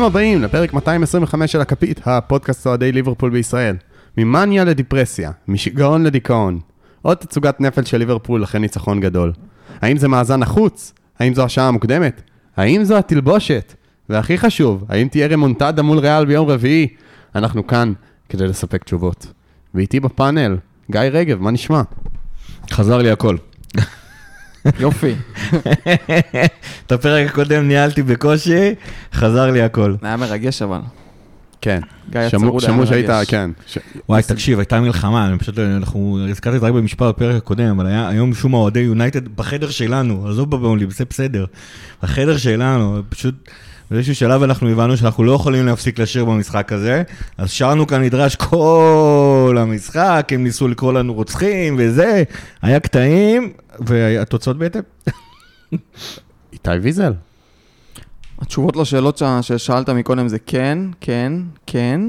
ברוכים הבאים לפרק 225 של הכפית, הפודקאסט אוהדי ליברפול בישראל. ממאניה לדיפרסיה, משיגעון לדיכאון. עוד תצוגת נפל של ליברפול אחרי ניצחון גדול. האם זה מאזן נחוץ? האם זו השעה המוקדמת? האם זו התלבושת? והכי חשוב, האם תהיה רמונטדה מול ריאל ביום רביעי? אנחנו כאן כדי לספק תשובות. ואיתי בפאנל, גיא רגב, מה נשמע? חזר לי הכל. יופי. את הפרק הקודם ניהלתי בקושי, חזר לי הכל. היה מרגש אבל. כן. גיא שמעו- הצרוד היה שמעו שהיית, מרגש. כן. ש- וואי, תקשיב, הייתה מלחמה, אני פשוט, אנחנו, הזכרתי את זה רק במשפט בפרק הקודם, אבל היה היום משום מה אוהדי יונייטד בחדר שלנו, עזוב בבונלי, זה בסדר. בחדר שלנו, פשוט, באיזשהו שלב אנחנו הבנו שאנחנו לא יכולים להפסיק לשיר במשחק הזה, אז שרנו כאן נדרש כל המשחק, הם ניסו לקרוא לנו רוצחים וזה, היה קטעים, והתוצאות בהתאם. איתי ויזל. התשובות לשאלות ששאלת מקודם זה כן, כן, כן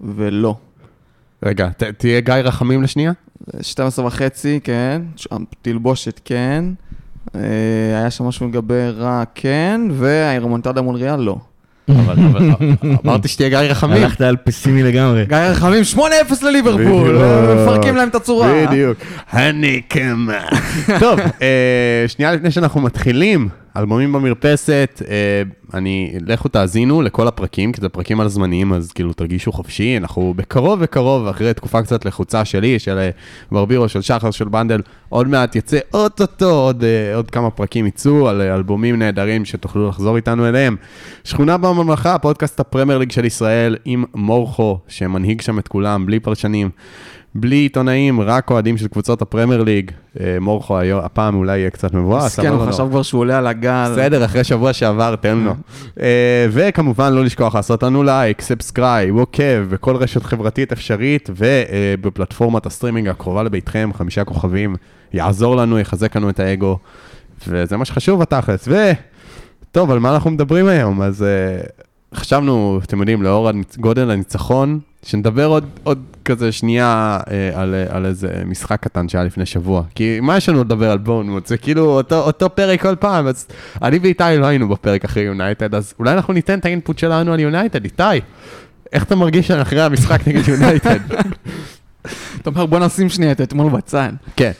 ולא. רגע, ת- תהיה גיא רחמים לשנייה? 12 וחצי, כן. תלבושת, כן. אה, היה שם משהו לגבי רע, כן. והרמונטדה מול ריאל, לא. אבל אבל- אמרתי שתהיה גיא רחמים. הלכת על פסימי לגמרי. גיא רחמים, 8-0 לליברפול. אה, מפרקים להם את הצורה. בדיוק. הנקמה. טוב, אה, שנייה לפני שאנחנו מתחילים, אלבומים במרפסת, אה, אני, לכו תאזינו לכל הפרקים, כי זה פרקים על זמניים, אז כאילו תרגישו חופשי, אנחנו בקרוב וקרוב, אחרי תקופה קצת לחוצה שלי, של אה, ברבירו, של שחר, של בנדל, עוד מעט יצא אוטוטו, עוד, אה, עוד כמה פרקים יצאו על אלבומים נהדרים שתוכלו לחזור איתנו אליהם. שכונה בממלכה, פודקאסט הפרמייר ליג של ישראל, עם מורכו, שמנהיג שם את כולם, בלי פרשנים. בלי עיתונאים, רק אוהדים של קבוצות הפרמייר ליג. אה, מורכו היום, הפעם אולי יהיה קצת מבואס, אבל הוא לא. חשב כבר שהוא עולה על הגל. בסדר, אחרי שבוע שעבר, תן לו. אה, וכמובן, לא לשכוח לעשות לנו like, subscribe, עוקב, בכל רשת חברתית אפשרית, ובפלטפורמת הסטרימינג הקרובה לביתכם, חמישה כוכבים, יעזור לנו, יחזק לנו את האגו, וזה מה שחשוב בתכלס. ו... טוב, על מה אנחנו מדברים היום? אז חשבנו, אתם יודעים, לאור גודל הניצחון, שנדבר עוד, עוד כזה שנייה uh, על, uh, על איזה משחק קטן שהיה לפני שבוע. כי מה יש לנו לדבר על בורנמוט? זה כאילו אותו, אותו פרק כל פעם, אז אני ואיתי לא היינו בפרק אחרי יונייטד, אז אולי אנחנו ניתן את האינפוט שלנו על יונייטד. איתי, איך אתה מרגיש אחרי המשחק נגד יונייטד? אתה אומר, בוא נשים שנייה את אתמול בצד. כן.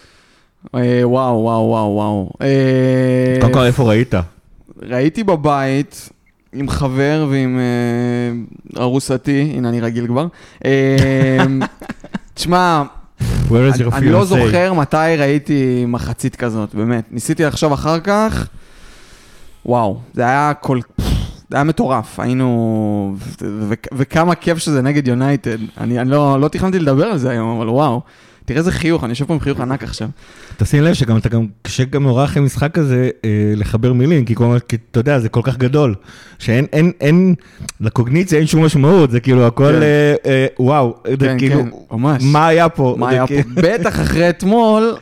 אה, וואו, וואו, וואו, וואו. אה, קודם כל, איפה ראית? ראיתי בבית עם חבר ועם אה, ארוסתי, הנה אני רגיל כבר. אה, תשמע, אני לא? זוכר מתי ראיתי מחצית כזאת, באמת. ניסיתי לחשוב אחר כך, וואו, זה היה כל... זה היה מטורף, היינו... וכמה כיף שזה נגד יונייטד. אני, אני לא, לא תכננתי לדבר על זה היום, אבל וואו. תראה איזה חיוך, אני יושב פה עם חיוך ענק עכשיו. תשים לב שגם אתה גם, קשה גם נורא אחרי משחק כזה אה, לחבר מילים, כי, כל, כי אתה יודע, זה כל כך גדול, שאין, אין, אין, לקוגניציה אין שום משמעות, זה כאילו הכל, כן. אה, אה, וואו, זה כן, כאילו, כן, ממש. מה היה פה? מה היה פה? כאילו- בטח אחרי אתמול,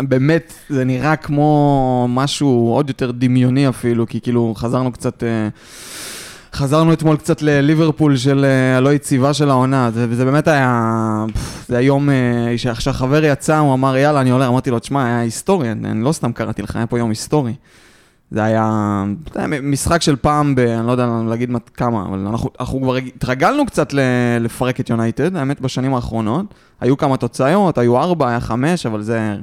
באמת, זה נראה כמו משהו עוד יותר דמיוני אפילו, כי כאילו חזרנו קצת... אה, חזרנו אתמול קצת לליברפול של אה, הלא יציבה של העונה, זה, זה באמת היה, זה היום אה, שהחבר יצא, הוא אמר יאללה אני עולה, אמרתי לו תשמע היה היסטורי, אני, לא סתם קראתי לך, היה פה יום היסטורי. זה היה, זה היה משחק של פעם ב... אני לא יודע להגיד מת- כמה, אבל אנחנו, אנחנו כבר התרגלנו קצת לפרק את יונייטד, האמת בשנים האחרונות. היו כמה תוצאות, היו ארבע, היה חמש, אבל זה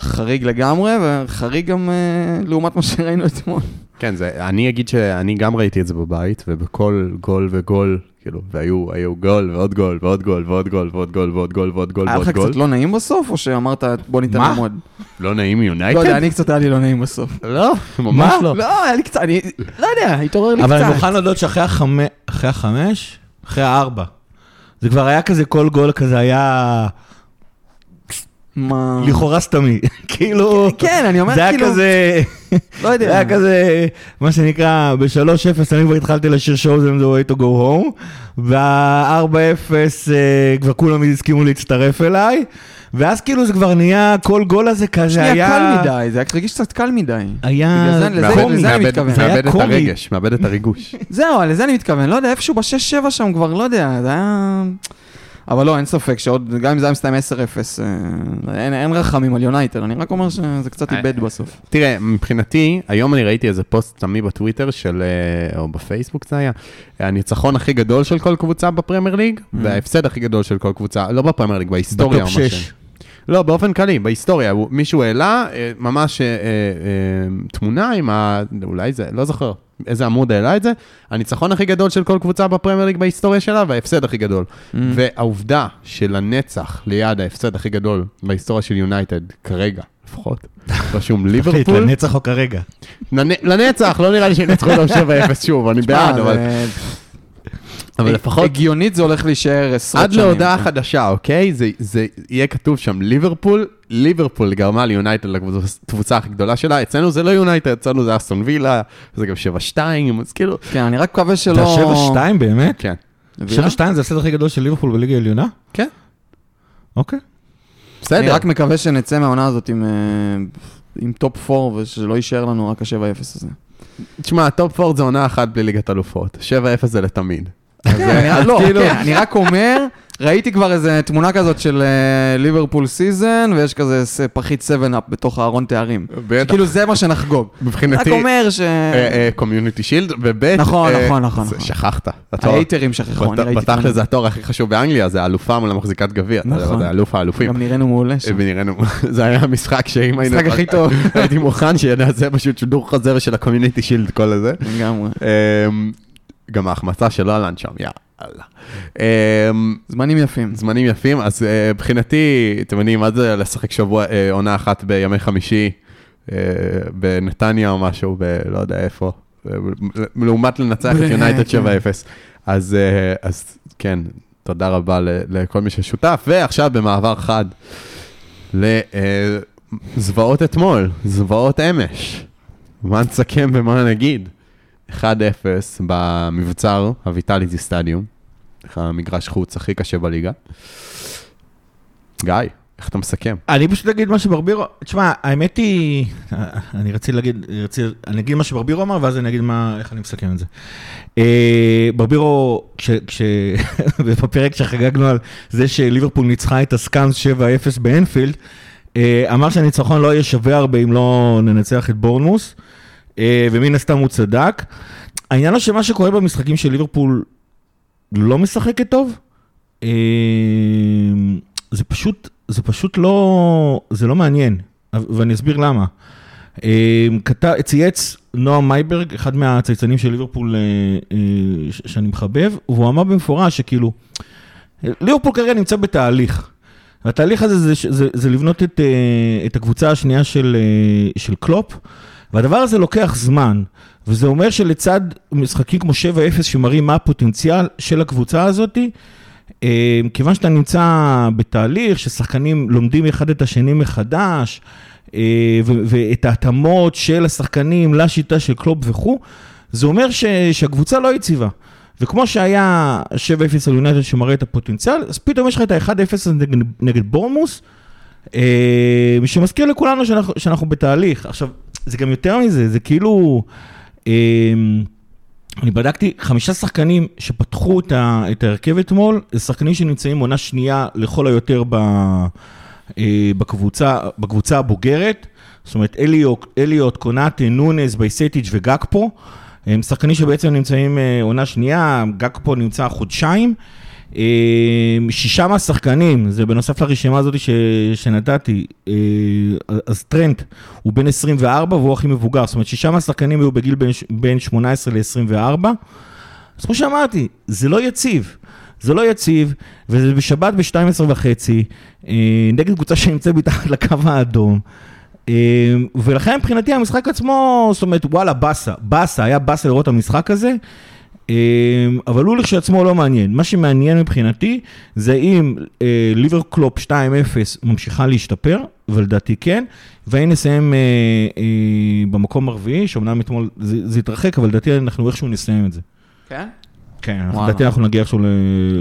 חריג לגמרי, וחריג גם אה, לעומת מה שראינו אתמול. כן, זה, אני אגיד שאני גם ראיתי את זה בבית, ובכל גול וגול, כאילו, והיו היו גול ועוד גול ועוד גול ועוד גול ועוד גול ועוד גול ועוד גול היה לך. קצת לא נעים בסוף, או שאמרת בוא ניתן מה? לעמוד? לא נעים לא מיונייטד? יודע, אני קצת היה לי לא נעים בסוף. לא, ממש לא. לא, היה לי קצת, אני לא יודע, התעורר לי קצת. אבל אני מוכן להודות שאחרי החמש, אחרי החמש, אחרי הארבע, זה כבר היה כזה, כל גול כזה היה מה? לכאורה סתמי, כאילו, כן, אני אומר זה היה כאילו, כזה, לא יודע. זה היה כזה, מה שנקרא, ב-3-0 אני כבר התחלתי לשיר in the way to go home, וה-4-0 אה, כבר כולם הסכימו להצטרף אליי, ואז כאילו זה כבר נהיה, כל גול הזה כזה היה... שנייה, קל מדי, זה היה הרגיש קצת קל מדי. היה זה- לזה- אני מתכוון. זה היה מאבד את. הרגש, מאבד את הריגוש. זהו, לזה אני מתכוון, לא יודע, איפשהו בשש-שבע שם כבר, לא יודע, זה היה... אבל לא, אין ספק שעוד, גם אם זה היה מסתיים 10-0, אה, אין, אין רחמים על יונייטד, אני רק אומר שזה קצת איבד בסוף. תראה, מבחינתי, היום אני ראיתי איזה פוסט תמיד בטוויטר של, אה, או בפייסבוק זה היה, הניצחון הכי גדול של כל קבוצה בפרמייר ליג, וההפסד הכי גדול של כל קבוצה, לא בפרמייר ליג, בהיסטוריה. ב top או מה שש. ש- לא, באופן כללי, בהיסטוריה, מישהו העלה אה, ממש אה, אה, אה, תמונה עם ה... אולי זה, לא זוכר איזה עמוד העלה את זה, הניצחון הכי גדול של כל קבוצה בפרמייר ליג בהיסטוריה שלה, וההפסד הכי גדול. Mm. והעובדה שלנצח ליד ההפסד הכי גדול בהיסטוריה של יונייטד, כרגע לפחות, רשום ליברפול, לנצח או כרגע. לנ- לנצח, לא נראה לי שינצחו אותם 7-0 שוב, אני בעד, אבל... זה- אבל לפחות הגיונית זה הולך להישאר עשרות עד שנים. להודעה כן. חדשה, אוקיי? זה, זה יהיה כתוב שם ליברפול, ליברפול גרמה ליונייטד לקבוצה הכי גדולה שלה, אצלנו זה לא יונייטד, אצלנו זה אסטון וילה, זה גם 7-2, אז כאילו... כן, אני רק מקווה אתה שלא... 7-2 באמת? כן. וילה? 7-2 זה ההפסד הכי גדול של ליברפול בליגה העליונה? כן. אוקיי. בסדר. אני רק מקווה שנצא מהעונה הזאת עם, אה, עם top 4 ושלא יישאר לנו רק ה-7-0 הזה. תשמע, top four זה עונה אחת בלי ליגת אלופות, 7-0 זה לתמיד. אז, כן, אה, לא, כאילו- כן, אני רק אומר, ראיתי כבר איזה תמונה כזאת של אה, ליברפול season, ויש כזה פחית 7-אפ בתוך הארון תארים. בטח. כאילו זה מה שנחגוג. רק מבחינתי, אומר ש... Community Shield, וב' נכון, אה, נכון, נכון, זה- נכון. שכחת. ההייטרים שכחו, אני ראיתי... בתכל'ס זה התואר הכי חשוב באנגליה, זה האלופה מול המחזיקת גביע. נכון. זה אלוף האלופים. גם נראינו מעולה שם. ונראינו, זה היה המשחק שאם היינו... המשחק הכי טוב. הייתי מוכן שנעשה פשוט שידור חוזר של ה Community Shield כל הזה. לגמרי. גם ההחמצה של אהלנד שם, יאללה. אמ, זמנים יפים. זמנים יפים, אז אה, מבחינתי, אתם יודעים, מה זה לשחק שבוע, אה, עונה אחת בימי חמישי, אה, בנתניה או משהו, ב... לא יודע איפה, לעומת לנצח את ב- יונייטד כן. 7-0. אז כן, תודה רבה לכל מי ששותף, ועכשיו במעבר חד לזוועות אתמול, זוועות אמש. מה נסכם ומה נגיד? 1-0 במבצר הויטליטי סטדיום, המגרש חוץ הכי קשה בליגה. גיא, איך אתה מסכם? אני פשוט אגיד מה שברבירו, תשמע, האמת היא, אני רציתי להגיד, רציתי, אני אגיד מה שברבירו אמר, ואז אני אגיד מה, איך אני מסכם את זה. אה, ברבירו, כש, כש, בפרק שחגגנו על זה שליברפול ניצחה את הסקאנס 7-0 באנפילד, אה, אמר שהניצחון לא יהיה שווה הרבה אם לא ננצח את בורנמוס, ומן הסתם הוא צדק. העניין הוא שמה שקורה במשחקים של ליברפול לא משחקת טוב, אה, זה פשוט, זה פשוט לא, זה לא מעניין, ואני אסביר למה. אה, צייץ נועם מייברג, אחד מהצייצנים של ליברפול אה, אה, שאני מחבב, והוא אמר במפורש שכאילו, ליברפול כרגע נמצא בתהליך. והתהליך הזה זה, זה, זה לבנות את, אה, את הקבוצה השנייה של, אה, של קלופ, והדבר הזה לוקח זמן, וזה אומר שלצד משחקים כמו 7-0 שמראים מה הפוטנציאל של הקבוצה הזאתי, אה, כיוון שאתה נמצא בתהליך ששחקנים לומדים אחד את השני מחדש, אה, ואת ההתאמות של השחקנים לשיטה של קלופ וכו', זה אומר ש- שהקבוצה לא יציבה. וכמו שהיה 7-0 על יונייטד שמראה את הפוטנציאל, אז פתאום יש לך את ה-1-0 הזה נגד, נגד בורמוס, אה, שמזכיר לכולנו שאנחנו, שאנחנו בתהליך. עכשיו, זה גם יותר מזה, זה כאילו... אה, אני בדקתי חמישה שחקנים שפתחו את, ה, את ההרכב אתמול, זה שחקנים שנמצאים עונה שנייה לכל היותר ב, אה, בקבוצה, בקבוצה הבוגרת, זאת אומרת אליוט, אליוט קונאטה, נונס, בייסטיץ' וגקפו, הם שחקנים שבעצם נמצאים אה, עונה שנייה, גקפו נמצא חודשיים. אה, שישה מהשחקנים, זה בנוסף לרשימה הזאת ש, שנתתי, אה, אז טרנט הוא בן 24 והוא הכי מבוגר, זאת אומרת שישה מהשחקנים היו בגיל בין, בין 18 ל-24. אז כמו שאמרתי, זה לא יציב. זה לא יציב, וזה בשבת ב-12 וחצי, אה, נגד קבוצה שנמצאת מתחת לקו האדום. אה, ולכן מבחינתי המשחק עצמו, זאת אומרת, וואלה, באסה, באסה, היה באסה לראות את המשחק הזה. אה, אבל הוא לכשעצמו לא מעניין. מה שמעניין מבחינתי זה אם אה, ליבר קלופ 2-0 ממשיכה להשתפר, ולדעתי כן, והאם נסיים אה, אה, במקום הרביעי, שאומנם אתמול זה, התרחק, אבל לדעתי אנחנו איכשהו נסיים את זה. כן? כן. לדעתי אנחנו נגיע איכשהו ל...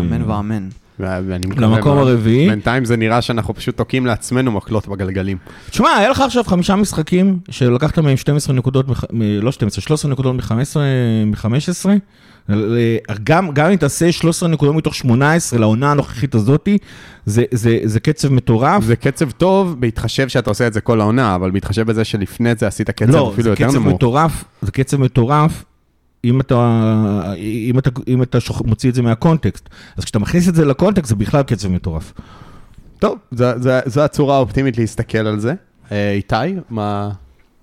אמן ואמן. למקום. הרביעי. בינתיים זה נראה שאנחנו פשוט תוקעים לעצמנו מקלות בגלגלים. תשמע, היה לך עכשיו חמישה משחקים שלקחת מהם 12 נקודות, לא 12, 13 נקודות מ-15, מ-15. גם, גם אם תעשה 13 נקודות מתוך 18 לעונה הנוכחית הזאתי, זה, זה, זה קצב מטורף. זה קצב טוב, בהתחשב שאתה עושה את זה כל העונה, אבל בהתחשב בזה שלפני זה עשית קצב לא, אפילו זה יותר קצב נמוך. מטורף, זה קצב מטורף. אם אתה, אם אתה, אם אתה שוח, מוציא את זה מהקונטקסט, אז כשאתה מכניס את זה לקונטקסט זה בכלל קצב מטורף. טוב, זו- זו- זו הצורה האופטימית להסתכל על זה. אה, איתי, מה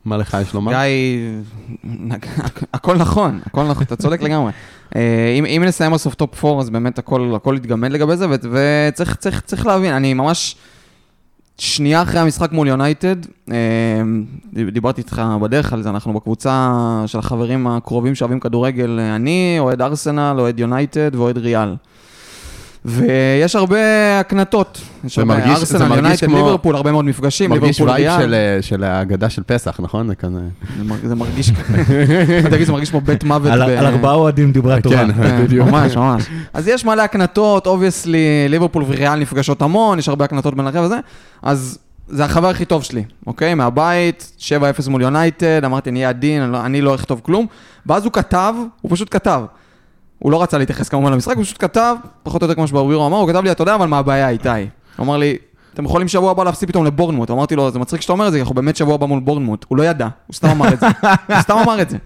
מה לך יש לומר? גיא, נג- הכל נכון, הכל נכון, אתה צודק לגמרי. אה, אם, אם נסיים בסוף top 4, אז באמת הכל, הכל יתגמד לגבי זה, ו- וצריך צריך, צריך להבין, אני ממש שנייה אחרי המשחק מול יונייטד, אה, דיברתי איתך בדרך על זה, אנחנו בקבוצה של החברים הקרובים שאוהבים כדורגל, אה, אני, אוהד ארסנל, אוהד יונייטד ואוהד ריאל. ויש הרבה הקנטות, יש זה הרבה מרגיש- זה ארסנל, מרגיש יונייטד, כמו- ליברפול, הרבה מאוד מפגשים, מרגיש ליברפול vibe ריאל. של, אה, של ההגדה של פסח, נכון? זה כזה... זה מר- זה מרגיש, תגיד, זה מרגיש כמו בית מוות. על, ב- על ארבעה אוהדים דיברה תורה. כן. בדיוק. ממש, ממש. אז יש מלא הקנטות, obviously, ליברפול וריאל נפגשות המון, יש הרבה הקנטות בין החבר'ה וזה, אז זה החבר הכי טוב שלי, אוקיי? מהבית, 7-0 מול יונייטד, אמרתי, אני אהיה עדין, אני לא- אני לא אכתוב כלום, ואז הוא כתב, הוא פשוט כתב. הוא לא רצה להתייחס כמובן למשחק, הוא פשוט כתב, פחות או יותר כמו שברבירו אמר, הוא כתב לי, אתה יודע אבל מה הבעיה איתי? הוא אמר לי, אתם יכולים שבוע הבא להפסיד פתאום לבורנמוט. אמרתי לו, זה מצחיק שאתה אומר את זה, כי אנחנו באמת שבוע הבא מול בורנמוט. הוא לא ידע, הוא סתם אמר את זה. הוא סתם אמר את זה.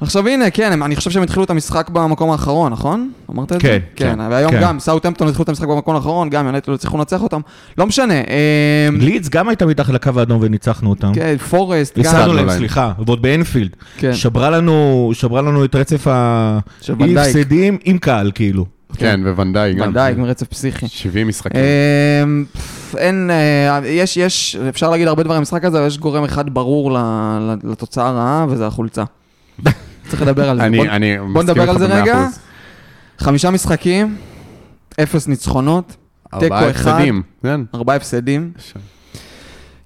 עכשיו הנה, כן, אני חושב שהם התחילו את המשחק במקום האחרון, נכון? אמרת את זה? כן, כן. כן, והיום כן. גם, סאוטהמפטון התחילו את המשחק במקום האחרון, גם יונייטד לא הצליחו לנצח אותם. לא משנה, אמ, לידס גם הייתה מתחת לקו האדום וניצחנו אותם. כן, פורסט, הפסדנו גם, להם, להם. סליחה, ועוד באנפילד. כן. שברה לנו, שברה לנו את רצף. האי-הפסדים עם קהל, כאילו. כן, וונדאי גם. ודאי, עם רצף פסיכי. 70 משחקים. אמ, אין, אה, יש, יש, אפשר להגיד הרבה דברים במשחק הזה, אבל יש גורם אחד ברור לתוצאה הרעה, וזה החולצה. צריך לדבר על זה. בוא- אני אני בוא נדבר על זה רגע. חמישה משחקים, אפס ניצחונות, תיקו אחד. הפסדים, כן. ארבעה הפסדים.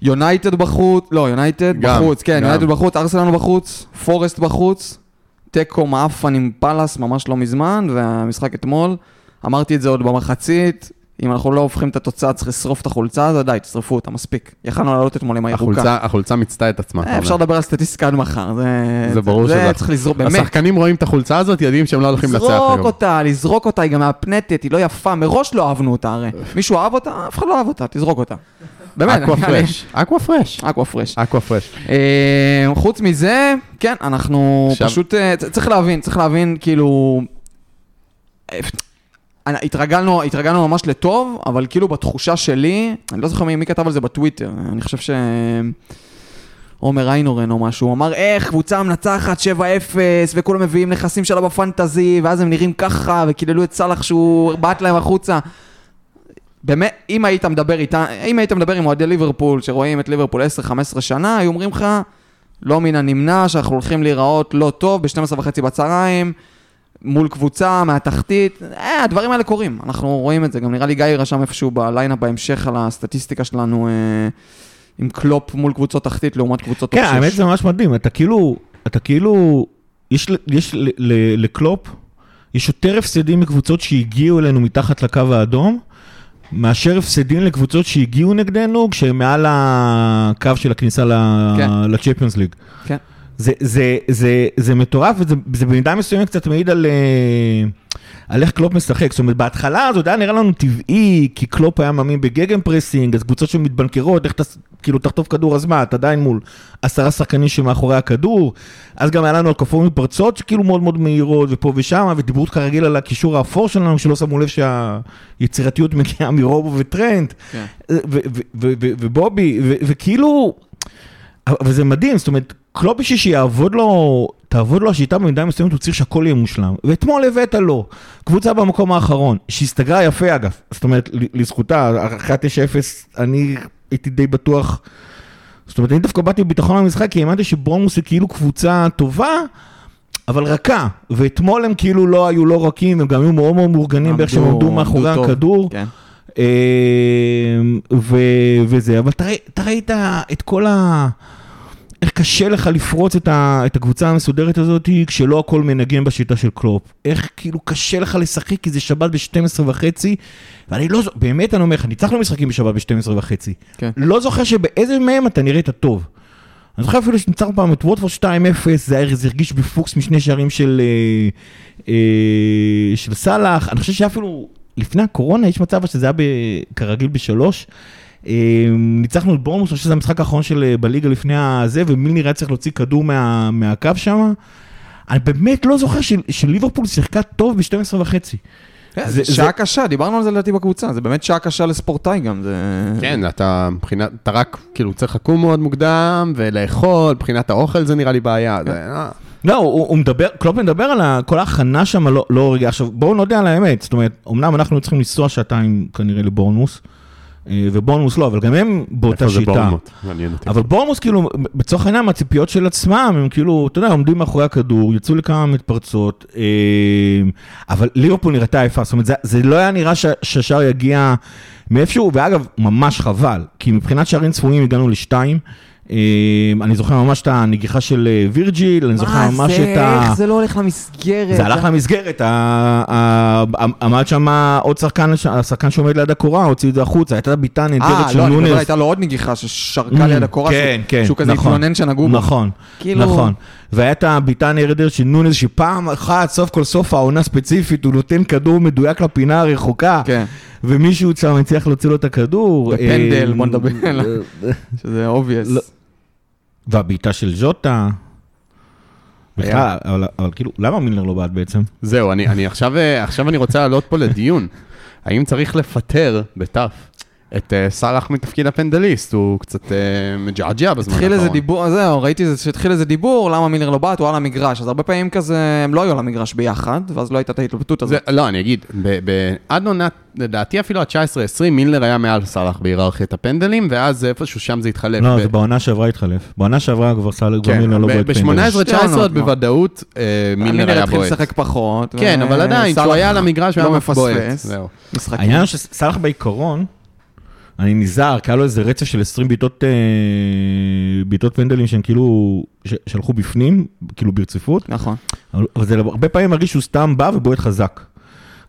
יונייטד בחוץ, לא, יונייטד בחוץ, כן. יונייטד בחוץ, ארסנל בחוץ, פורסט בחוץ, תיקו מעפן עם פאלאס ממש לא מזמן, והמשחק אתמול, אמרתי את זה עוד במחצית, אם אנחנו לא הופכים את התוצאה, צריך לשרוף את החולצה הזאת, די, תשרפו אותה, מספיק. יכלנו לעלות אתמול עם הירוקה. החולצה- החולצה מיצתה את עצמה. אה, אפשר. לדבר על סטטיסטיקה עד מחר, זה... זה ברור זה שזה- צריך לזרוק, באמת. השחקנים רואים את החולצה הזאת, יודעים שהם לא הולכים לזרוק היום. אותה, לזרוק אותה, היא גם מהפנטת, היא לא יפה, מראש לא אהבנו אותה הרי. מישהו אהב אותה? אף אחד לא אהב אותה, תזרוק אותה. באמת, אקווה פרש. אקווה פרש. אקווה פרש. אקווה פרש. אה, חוץ מזה, כן, אנחנו פשוט, אה, צריך להבין, צריך להבין, כאילו... אה, התרגלנו, התרגלנו ממש לטוב, אבל כאילו בתחושה שלי, אני לא זוכר מי, מי כתב על זה בטוויטר, אני חושב ש... עומר איינורן או משהו, הוא אמר איך קבוצה מנצחת 7-0 וכולם מביאים נכסים שלה בפנטזי ואז הם נראים ככה וקיללו את סאלח שהוא בעט להם החוצה. באמת, אם היית מדבר איתה, אם היית מדבר עם אוהדי ליברפול שרואים את ליברפול 10-15 שנה, היו אומרים לך, לא מן הנמנע שאנחנו הולכים להיראות לא טוב ב-12 וחצי בצהריים, מול קבוצה מהתחתית, אה, הדברים האלה קורים, אנחנו רואים את זה, גם נראה לי גיא רשם איפשהו בליינאפ בהמשך על הסטטיסטיקה שלנו אה, עם קלופ מול קבוצות תחתית לעומת קבוצות כן, top שש. האמת זה ממש מדהים, אתה כאילו, אתה כאילו, יש יש ל- ל- לקלופ, יש יותר הפסדים מקבוצות שהגיעו אלינו מתחת לקו האדום, מאשר הפסדים לקבוצות שהגיעו נגדנו כשהם מעל הקו של הכניסה כן. לצ'מפיונס ליג. כן. זה, זה, זה, זה מטורף, וזה זה במידה מסוימת קצת מעיד על, אה, על איך קלופ משחק. זאת אומרת, בהתחלה זה עוד היה נראה לנו טבעי, כי קלופ היה מאמין ב Gegenpressing, אז קבוצות שמתבנקרות, איך אתה, כאילו, תחטוף כדור, אז מה, אתה עדיין מול עשרה שחקנים שמאחורי הכדור. אז גם היה לנו התקפות מפרצות שכאילו מאוד מאוד מהירות, ופה ושם, ודיברו כרגיל על הקישור האפור שלנו, שלא שמו לב שהיצירתיות מגיעה מרובו וטרנד. כן. ו- ו- ובובי, וכאילו, אבל זה מדהים, זאת אומרת, קלופ בשביל שיעבוד לו, תעבוד לו השיטה במידה מסוימת, הוא צריך שהכל יהיה מושלם. ואתמול הבאת לו, קבוצה במקום האחרון, שהסתגרה יפה אגב, זאת אומרת, לזכותה, אחרי ה-9-0, אני הייתי די בטוח, זאת אומרת, אני דווקא באתי בביטחון למשחק, כי האמנתי שבורנמוס היא כאילו קבוצה טובה, אבל רכה, ואתמול הם כאילו לא היו לא רכים, הם גם היו מאוד מאוד מאורגנים באיך שהם עמדו- מאחורי. הכדור. כן. אה, ו- וזה, אבל אתה ראית את כל ה... איך קשה לך לפרוץ את, ה, את הקבוצה המסודרת הזאת כשלא הכל מנגן בשיטה של קלופ. איך כאילו קשה לך לשחק כי זה שבת ב-12 וחצי, ואני לא, זו- באמת אני אומר לך, ניצחנו משחקים בשבת ב-12 וחצי. כן. לא זוכר שבאיזה מהם אתה נראית טוב. אני זוכר אפילו שניצחנו פעם את ווטפורד 2-0, זה הרגיש בפוקס משני שערים של, אה, אה, של סאלח. אני חושב שאפילו לפני הקורונה יש מצב שזה היה כרגיל בשלוש. אה, ניצחנו את בורמוס, אני חושב שזה המשחק האחרון של אה, בליגה לפני הזה, ומילנר היה צריך להוציא כדור מה, מהקו שם. אני באמת לא זוכר של- שליברפול שיחקה טוב ב-12 וחצי. זה- זה שעה קשה, דיברנו על זה לדעתי בקבוצה, זה באמת שעה קשה לספורטאי גם, זה... כן, אתה מבחינת, אתה רק, כאילו, צריך לקום מאוד מוקדם ולאכול, מבחינת האוכל זה נראה לי בעיה. זה, אה, לא, הוא, הוא מדבר, קלופ מדבר על ה- כל ההכנה שם, לא, לא רגע. עכשיו, בואו נודה על האמת, זאת אומרת, אמנם אנחנו צריכים לנסוע שעתיים כנראה לבורנמוס, אה, ובורנמוס לא, אבל גם הם באותה איפה זה שיטה. בורנמוט? מעניין אותי. אבל בורנמוס, כאילו, לצורך העניין, מהציפיות של עצמם, הם כאילו, אתה יודע, עומדים מאחורי הכדור, יצאו לכמה מתפרצות, אה, אבל ליברפול נראתה יפה, זאת אומרת, זה, זה לא היה נראה שהשער יגיע מאיפשהו, ואגב, ממש חבל, כי מבחינת שערים צפויים הגענו לשתיים. אה, אני זוכר ממש את הנגיחה של אה, וירג'יל, אני זוכר ממש את ה... איך זה לא הולך למסגרת? זה הלך למסגרת, עמד שם עוד שחקן, השחקן שעומד ליד הקורה, הוציא את זה החוצה, הייתה בעיטה נהדרת אה, של לא, אני מדבר, נונס. הייתה לו עוד נגיחה ששרקה ליד הקורה, כן, שהוא- כן, שהוא כזה נכון. התלונן שנגעו בו. נכון, כאילו- נכון. והיה את הבעיטה הנהדרת של נונס, שפעם אחת, סוף כל סוף העונה ספציפית, הוא נותן כדור מדויק לפינה הרחוקה, כן, ומישהו שם הצליח להוציא לו את הכדור. בפנדל, אה, בוא נדבר אה. שזה obvious. והבעיטה של ז'וטה. בכלל, אבל אבל כאילו, למה מילנר לא בעט בעצם? זהו, אני, אני עכשיו, אה, עכשיו אני רוצה לעלות פה לדיון. האם צריך לפטר, בתף, את אה, סאלח מתפקיד הפנדליסט? הוא קצת אה, מג'עג'ע בזמן התחיל האחרון. איזה דיבור, זהו, ראיתי שהתחיל איזה דיבור, למה מילר לא בעט, הוא על המגרש, אז הרבה פעמים כזה, הם לא היו על המגרש ביחד, ואז לא הייתה את ההתלבטות הזאת. לא, אני אגיד, עד עונת, לדעתי אפילו עד 19-20, מילנר היה מעל סאלח בהיררכיית הפנדלים, ואז איפשהו שם זה התחלף. לא, זה בעונה שעברה התחלף. בעונה שעברה כבר סאלח, כבר כן, מילנר לא בעט פנדל. ב-18-19 שתי עונות, מה. בוודאות אה, מילר היה התחיל בועט. לשחק פחות. כן, אבל עדיין, כשהוא וסאלח היה על המגרש, הוא לא היה בועט. מפספס. זהו. משחקים. העניין הוא שסאלח בעיקרון, אני נזהר, כי היה לו איזה רצף של 20 בעיטות אה, בעיטות פנדלים שהם כאילו, שהלכו בפנים, כאילו ברציפות, נכון. אבל זה הרבה פעמים מרגיש שהוא סתם בא ובועט חזק.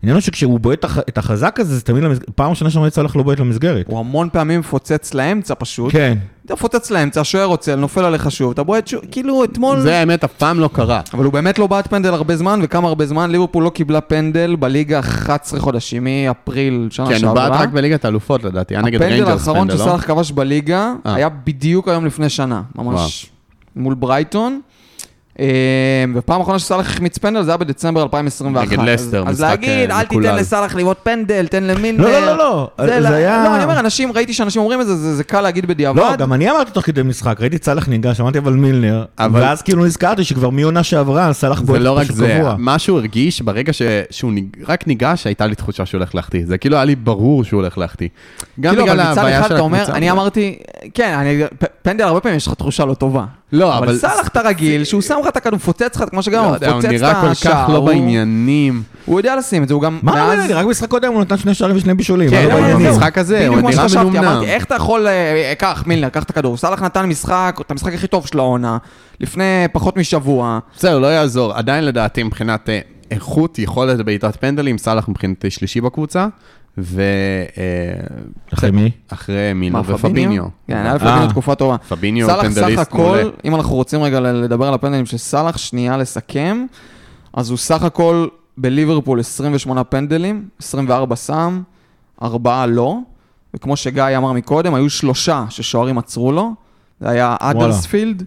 העניין הוא שכשהוא בועט את הח- את החזק הזה, זה תמיד, למס- פעם ראשונה שאני רואה את סאלח לא בועט למסגרת. הוא המון פעמים מפוצץ לאמצע פשוט. כן. אתה מפוצץ לאמצע, השוער רוצה, נופל עליך שוב, אתה בועט שוב, כאילו אתמול... זה האמת, אף פעם לא קרה. אבל הוא באמת לא בעט פנדל הרבה זמן, וכמה הרבה זמן, ליברפול לא קיבלה פנדל בליגה 11 חודשים, מאפריל שנה כן, הוא בעט שעברה. רק בליגת האלופות לדעתי, היה נגד הפנדל ריינג'רס האחרון פנדל, לא? שסאלח כבש בליגה, אה. היה בדיוק היום לפני שנה, ממש מול ברייטון. אה, ופעם אחרונה שסאלח החמיץ פנדל זה היה בדצמבר 2021. נגד אז- לסטר, אז משחק, להגיד, אה, אל תיתן מקולל." לסאלח לבעוט פנדל, תן למילנר. לא, לא, לא, לא, זה זה לא- היה... לא, אני אומר, אנשים, ראיתי שאנשים אומרים את זה, זה זה קל להגיד בדיעבד. לא, גם אני אמרתי תוך כדי משחק, ראיתי את סאלח ניגש, אמרתי אבל מילנר, אבל- ואז כאילו נזכרתי שכבר מעונה שעברה, סאלח זה בועט לא רק פשוט זה, קבוע. מה שהוא הרגיש ברגע ש- שהוא ניג- רק ניגש, הייתה לי תחושה שהוא הולך להחטיא. זה כאילו היה לי ברור שהוא הולך להחטיא. גם כאילו, בגלל אבל מצד ההוויה אחד של אתה אומר, הקבוצה. אני אמרתי, כן, אני- פ- פנדל הרבה פעמים יש לך תחושה לא טובה. לא, אבל אבל... סאלח אתה רגיל, שהוא שם לך את הכדור, מפוצץ לך, כמו שגם לא הוא יודע, הוא מפוצץ את נראה כל השער. כך לא הוא- בעניינים. הוא יודע לשים את זה, הוא גם מה, מאז- לא, רק במשחק קודם הוא נתן שני שערים ושני בישולים. כן, לא? במשחק הזה, בדיוק הוא כמו נראה שחשבתי, מנומנם. אמרתי, איך אתה יכול, אה, קח מילנר, קח את הכדור. סאלח נתן משחק, את המשחק הכי טוב של העונה, לפני פחות משבוע. בסדר, לא יעזור. עדיין לדעתי מבחינת אה, איכות, יכולת בעיטת פנדלים, סאלח מבחינתי שלישי בקבוצה, ו... אה, אחרי מי? אחרי מילר מה, ופביניו. כן, היה לפביניו אה. תקופה טובה. פביניו סאלח סך הכל. אם אנחנו רוצים רגע לדבר על הפנדלים של סאלח, שנייה לסכם, אז הוא סך הכל בליברפול 28 פנדלים, 24 שם, ארבעה לא, וכמו שגיא אמר מקודם, היו שלושה ששוערים עצרו לו, זה היה האדרספילד,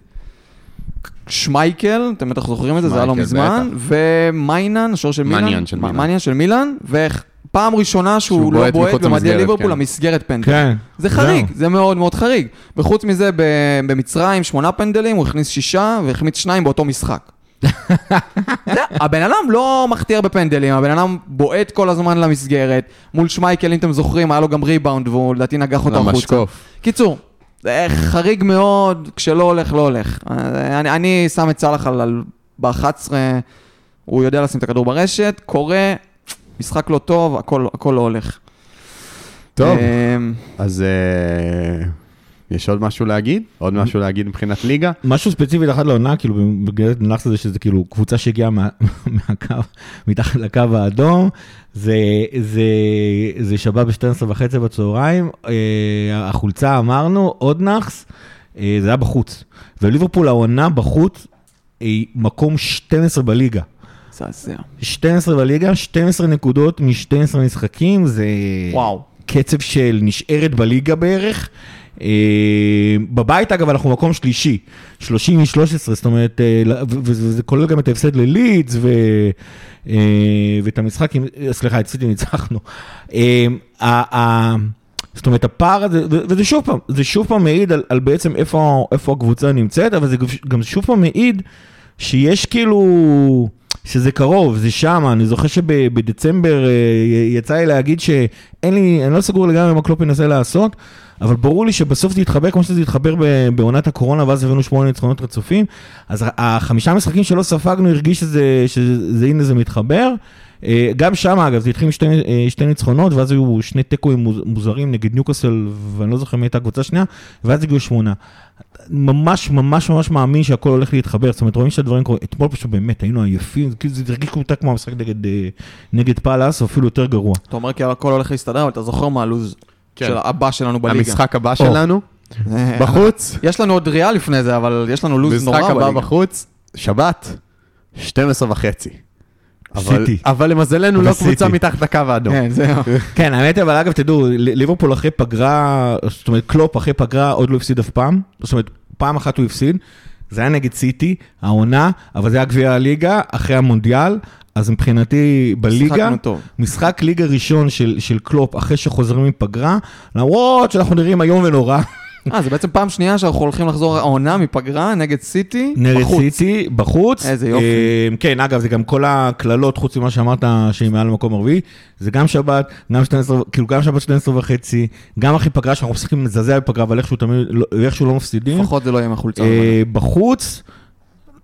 שמייקל, אתם בטח זוכרים את זה, זה היה לא מזמן, ומניאן, השוער של מילאן, מניאן של מילאן. של מילאן, ופעם ראשונה שהוא שהוא לא בועט בועט במדי ליברפול כן. למסגרת פנדל. כן. זה חריג, זה מאוד מאוד חריג. וחוץ מזה, ב- במצרים, שמונה פנדלים, הוא הכניס שישה והחמיץ שניים באותו משחק. זה, הבן אדם לא מחטיא הרבה פנדלים, הבן אדם בועט כל הזמן למסגרת. מול שמייקל, אם אתם זוכרים, היה לו גם ריבאונד, והוא לדעתי נגח אותו החוצה. למשקוף. קיצור, זה חריג מאוד, כשלא הולך, לא הולך. אני, אני שם את סאלח על, על ב-11, הוא יודע לשים את הכדור ברשת, קורה, משחק לא טוב, הכל, הכל לא הולך. טוב, אמ, אז אה, יש עוד משהו להגיד? עוד משהו להגיד מבחינת ליגה? משהו ספציפי אחד לעונה, כאילו, בגלל נלחץ הזה שזה כאילו קבוצה שהגיעה מה, מהקו, מתחת לקו האדום, זה, זה, זה שבת ב-12 וחצי בצהריים, אה, החולצה אמרנו, עוד נאחס, אה, זה היה בחוץ. וליברפול העונה בחוץ היא מקום 12 בליגה. מזעזע. 12 בליגה, 12 נקודות מ-12 משחקים, זה וואו. קצב של נשארת בליגה בערך. אה, בבית אגב אנחנו מקום שלישי, 30 מ-13, זאת אומרת, אה, וזה כולל גם את ההפסד ללידס ו- אה, ואת המשחק, סליחה, סיטי ניצחנו. זאת אומרת, הפער הזה, וזה שוב פעם, זה שוב פעם מעיד על, על בעצם איפה, איפה הקבוצה נמצאת, אבל זה גם שוב פעם מעיד שיש כאילו, שזה קרוב, זה שם, אני זוכר שבדצמבר אה, יצא לי להגיד שאין לי, אני לא סגור לגמרי מה קלופ ינסה לעשות, אבל ברור לי שבסוף זה יתחבר כמו שזה יתחבר בעונת הקורונה, ואז הבאנו שמונה ניצחונות רצופים, אז החמישה משחקים שלא ספגנו הרגיש שזה, שזה הנה זה מתחבר. אה, גם שם אגב זה התחיל עם שתי, אה, שתי ניצחונות ואז היו שני תיקואים מוז- מוזרים נגד ניוקאסל ואני לא זוכר מי הייתה הקבוצה השנייה ואז הגיעו שמונה. ממש ממש ממש מאמין שהכל הולך להתחבר, זאת אומרת רואים שהדברים קורים, אתמול פשוט באמת היינו עייפים, זה כאילו זה הרגיש כמו כמו המשחק נגד, אה, נגד פאלאס או אפילו יותר גרוע. אתה אומר כי הכל הולך להסתדר, אבל אתה זוכר מה הלו"ז של הבא שלנו בליגה. המשחק הבא שלנו, אה, בחוץ, יש לנו עוד ריאל לפני זה, אבל יש לנו לו"ז נורא משחק הבא בליגה. בחוץ, שבת, 12 וחצי. אבל- סיטי. אבל למזלנו לא. קבוצה מתחת לקו האדום. כן, זהו. כן, האמת, אבל אגב, תדעו, ליברפול אחרי פגרה, זאת אומרת, קלופ אחרי פגרה עוד לא הפסיד אף פעם. זאת אומרת, פעם אחת הוא הפסיד, זה היה נגד סיטי, העונה, אבל זה היה גביע הליגה, אחרי המונדיאל, אז מבחינתי בליגה. משחק ליגה ראשון של, של קלופ אחרי שחוזרים מפגרה, למרות שאנחנו נראים איום ונורא אה, זה בעצם פעם שנייה שאנחנו הולכים לחזור העונה מפגרה נגד סיטי נגד בחוץ. סיטי, בחוץ. איזה יופי. אה, כן, אגב, זה גם כל הקללות, חוץ ממה שאמרת, שהיא מעל למקום הרביעי, זה גם שבת, גם 12, כאילו גם שבת 12 וחצי, גם אחרי פגרה, שאנחנו משחקים מזעזע בפגרה, אבל איכשהו לא- לא מפסידים. לפחות זה לא יהיה מהחולצה. אה, בחוץ,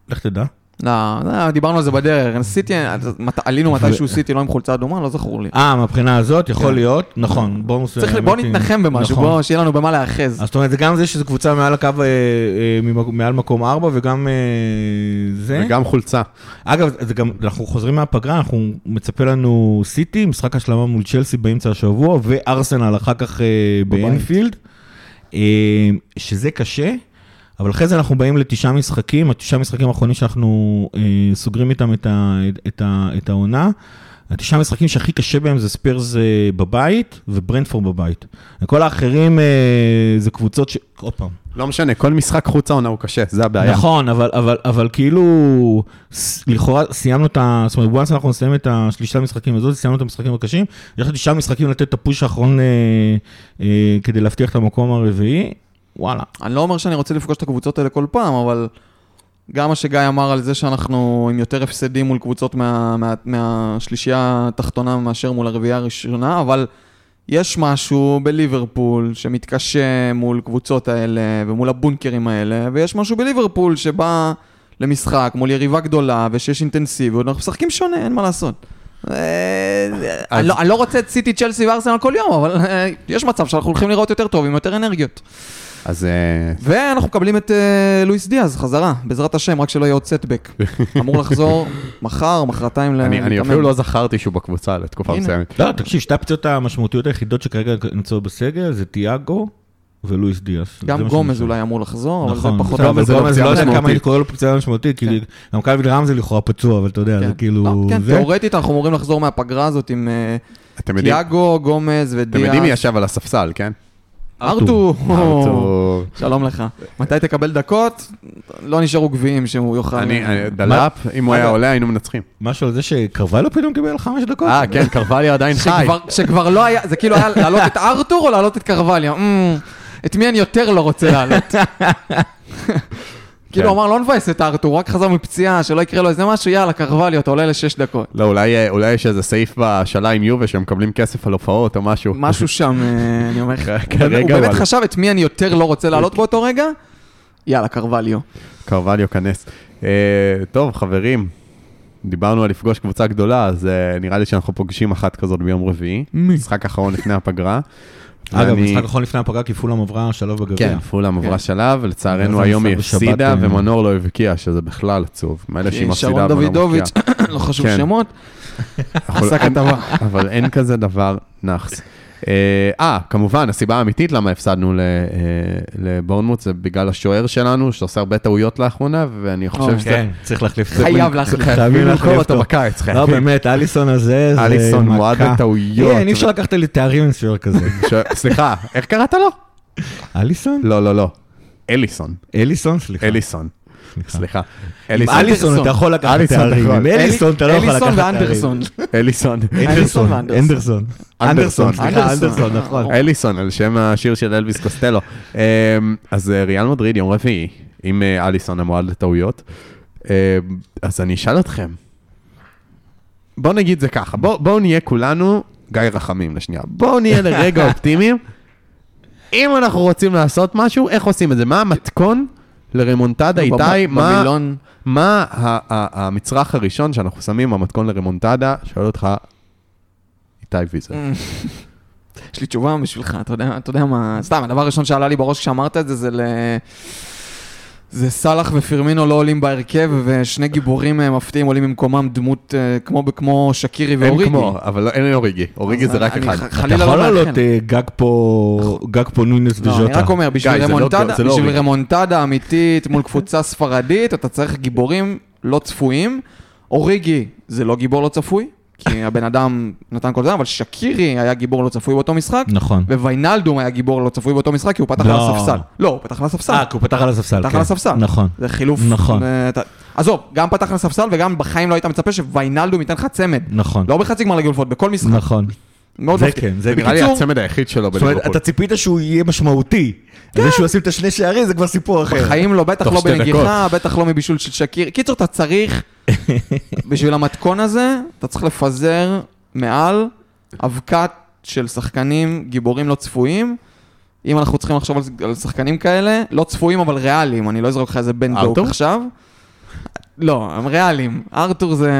לך תדע. לא, לא, דיברנו על זה בדרך. סיטי, עלינו מתישהו סיטי לא עם חולצה אדומה, לא זכור לי. אה, מהבחינה הזאת, יכול כן. להיות, נכון, נעשה... צריך, בוא נתנחם במשהו, נכון. בוא, שיהיה לנו במה להיאחז. אז זאת אומרת, זה גם זה שזו קבוצה מעל הקו, אה, אה, מעל מקום 4, וגם אה, זה. וגם חולצה. אגב, זה גם, אנחנו חוזרים מהפגרה, אנחנו מצפה לנו סיטי, משחק השלמה מול צ'לסי באמצע השבוע, וארסנל אחר כך. באנפילד, שזה קשה, אבל אחרי זה אנחנו באים לתשעה משחקים, התשעה משחקים האחרונים שאנחנו אה, סוגרים איתם את, ה, את, ה, את העונה. התשעה משחקים שהכי קשה בהם זה ספרס אה, בבית וברנטפורד בבית. וכל האחרים אה, זה קבוצות ש... עוד פעם, לא משנה, כל משחק חוץ העונה הוא קשה, זה הבעיה. נכון, אבל, אבל, אבל כאילו, לכאורה סיימנו את ה... זאת אומרת, once אנחנו נסיים את השלישה המשחקים הזאת, סיימנו את המשחקים הקשים, יש לנו תשעה משחקים לתת את הפוש האחרון אה, אה, כדי להבטיח את המקום הרביעי, וואלה. אני לא אומר שאני רוצה לפגוש את הקבוצות האלה כל פעם, אבל גם מה שגיא אמר על זה שאנחנו עם יותר הפסדים מול קבוצות מה, מה, מהשלישייה התחתונה מאשר מול הרביעייה הראשונה, אבל יש משהו בליברפול שמתקשה מול קבוצות האלה ומול הבונקרים האלה, ויש משהו בליברפול שבא למשחק מול יריבה גדולה ושיש אינטנסיביות, אנחנו משחקים שונה, אין מה לעשות. אה, אני לא- אני לא רוצה את סיטי, צ'לסי וארסנל כל יום, אבל אה, יש מצב שאנחנו הולכים לראות יותר טוב עם יותר אנרגיות. אז אה, ואנחנו מקבלים את אה, לואיס דיאז חזרה, בעזרת השם, רק שלא יהיה עוד סטבק. אמור לחזור מחר, מחרתיים אני אני להתאמן. אפילו לא זכרתי שהוא בקבוצה לתקופה. מסוימת. לא, תקשיב, שתי הפציעות המשמעותיות היחידות שכרגע נמצאות בסגל זה תיאגו ולואיס דיאס. גם גומז אולי אמור לחזור, אבל זה נכון, פחות... בסדר, אבל לא גומז פציעה לא יודע כמה. אני קורא לו פציעה משמעותית, כי כן. גם קלווין רם זה לכאורה פצוע, אבל אתה יודע, כן. זה כאילו... לא, כן, זה. תאורטית אנחנו אמורים לחזור מהפגרה הזאת עם אה, תיאגו, גומז ודיאז. אתם יודעים מי ישב על הספסל, כן? ארתור. ארתור. שלום לך. מתי תקבל דקות? לא נשארו גביעים שהוא יוכל... אני, אני- דלאפ, אם הוא היה עולה היינו מנצחים. משהו על זה שקרוויילו פתאום קיבל חמש דקות? אה, כן, קרווליו עדיין חי. שכבר- לא היה, זה כאילו היה להעלות את ארתור או להעלות את קרווליו? אמ, את מי אני יותר לא רוצה להעלות? כאילו כן. הוא אמר לא נבאס את ארתור, הוא רק חזר מפציעה, שלא יקרה לו איזה משהו, יאללה קרווליו, אתה עולה לשש דקות. לא, אולי יש איזה סעיף בשאלה עם יובה שהם מקבלים כסף על הופעות או משהו. משהו שם, אה, אני אומר לך. הוא באמת- חשב את מי אני יותר לא רוצה להעלות באותו רגע? יאללה קרווליו. קרווליו כנס. אה, טוב, חברים, דיברנו על לפגוש קבוצה גדולה, אז אה, נראה לי שאנחנו פוגשים אחת כזאת ביום רביעי. משחק אחרון לפני הפגרה. אגב, משחק אחרון לפני הפגרה, כי פולאם עברה שלב בגביע. כן, פולאם עברה כן. שלב, ולצערנו היום היא הפסידה, אה, ומנור לא הבקיע, שזה בכלל עצוב. מילא שהיא מפסידה, שרון אבל לא דוידוביץ', מבקיעה. לא חשוב כן. שמות, עשה כתבה. אבל אין כזה דבר נאחס. אה, אה, כמובן, הסיבה האמיתית למה הפסדנו ל- אה, לבורנמוט זה בגלל השוער שלנו, שעושה הרבה טעויות לאחרונה, ואני חושב אוי, שזה... כן, צריך להחליף. חייב להחליף. חייבים למכור אותו בקיץ, לא, חייבים. באמת, אליסון הזה, זה אליסון מועד מכה. לטעויות. אין, אי אפשר לקחת לי תארים עם שוער כזה. סליחה, איך קראת לו? אליסון? לא, לא, לא. אליסון. אליסון? סליחה. אליסון. סליחה. עם אליסון. אליסון אתה יכול לקחת אליסון תארים, יכול. עם אליסון אתה לא יכול לקחת אליסון תארים. ואנדרסון. אליסון. אנדרסון, ואנדרסון. אנדרסון. אנדרסון, סליחה, אנדרסון. נכון. אליסון, על שם השיר של אלוויס קוסטלו. אמ, אז אה, ריאל מדריד, יום רביעי, עם אה, אליסון המועד לטעויות. אמ, אז אני אשאל אתכם, בואו נגיד זה ככה, בואו בוא נהיה כולנו גיא רחמים לשנייה. בואו נהיה לרגע אופטימיים. אם אנחנו רוצים לעשות משהו, איך עושים את זה? מה המתכון לרמונטדה, איתי? מה-. מה ה- ה- המצרך הראשון שאנחנו שמים במתכון לרמונטדה? שואל אותך, איתי ויזל. יש לי תשובה בשבילך, אתה יודע, אתה יודע מה, סתם, הדבר הראשון שעלה לי בראש כשאמרת את זה, זה ל... זה סאלח ופירמינו לא עולים בהרכב, ושני גיבורים אה, מפתיעים עולים במקומם דמות אה, כמו, כמו שקירי אין ואוריגי. כמו, אבל לא- אין אוריגי, אוריגי זה רק אני אחד. ח- אתה יכול לא לעלות. אה, גג פה, גג פה נוינס לא, אני וז'וטה. רק אומר, בשביל לא- רמונטדה, לא בשביל אוריגי. רמונטדה אמיתית מול קבוצה ספרדית, אתה צריך גיבורים לא צפויים. אוריגי זה לא גיבור לא צפוי, כי הבן אדם נתן כל זה, אבל שקירי היה גיבור לא צפוי באותו משחק, נכון. וויינלדום היה גיבור לא צפוי באותו משחק, כי הוא פתח על לא. הספסל. לא, הוא פתח על הספסל. אה, כי הוא פתח על הספסל. פתח כן. על הספסל. נכון. זה חילוף. נכון. אה, אתה- עזוב, גם פתח על הספסל וגם בחיים לא היית מצפה שוויינלדום ייתן לך צמד. נכון. לא בחצי גמר ליגה אלופות, בכל משחק. נכון. מאוד זה מפתיע. כן, זה נראה לי הצמד היחיד שלו זאת אומרת. אתה ציפית שהוא יהיה משמעותי. זה שהוא ישים את השני שערים זה כבר סיפור אחר. בחיים לא, בטח לא בנגיחה, בטח לא מבישול של שקיר. קיצור, אתה צריך, בשביל המתכון הזה, אתה צריך לפזר מעל אבקת של שחקנים גיבורים לא צפויים. אם אנחנו צריכים לחשוב על, על שחקנים כאלה, לא צפויים אבל ריאליים, אני לא אזרוק לך איזה בן ארתור? עכשיו. לא, הם ריאליים. ארתור זה...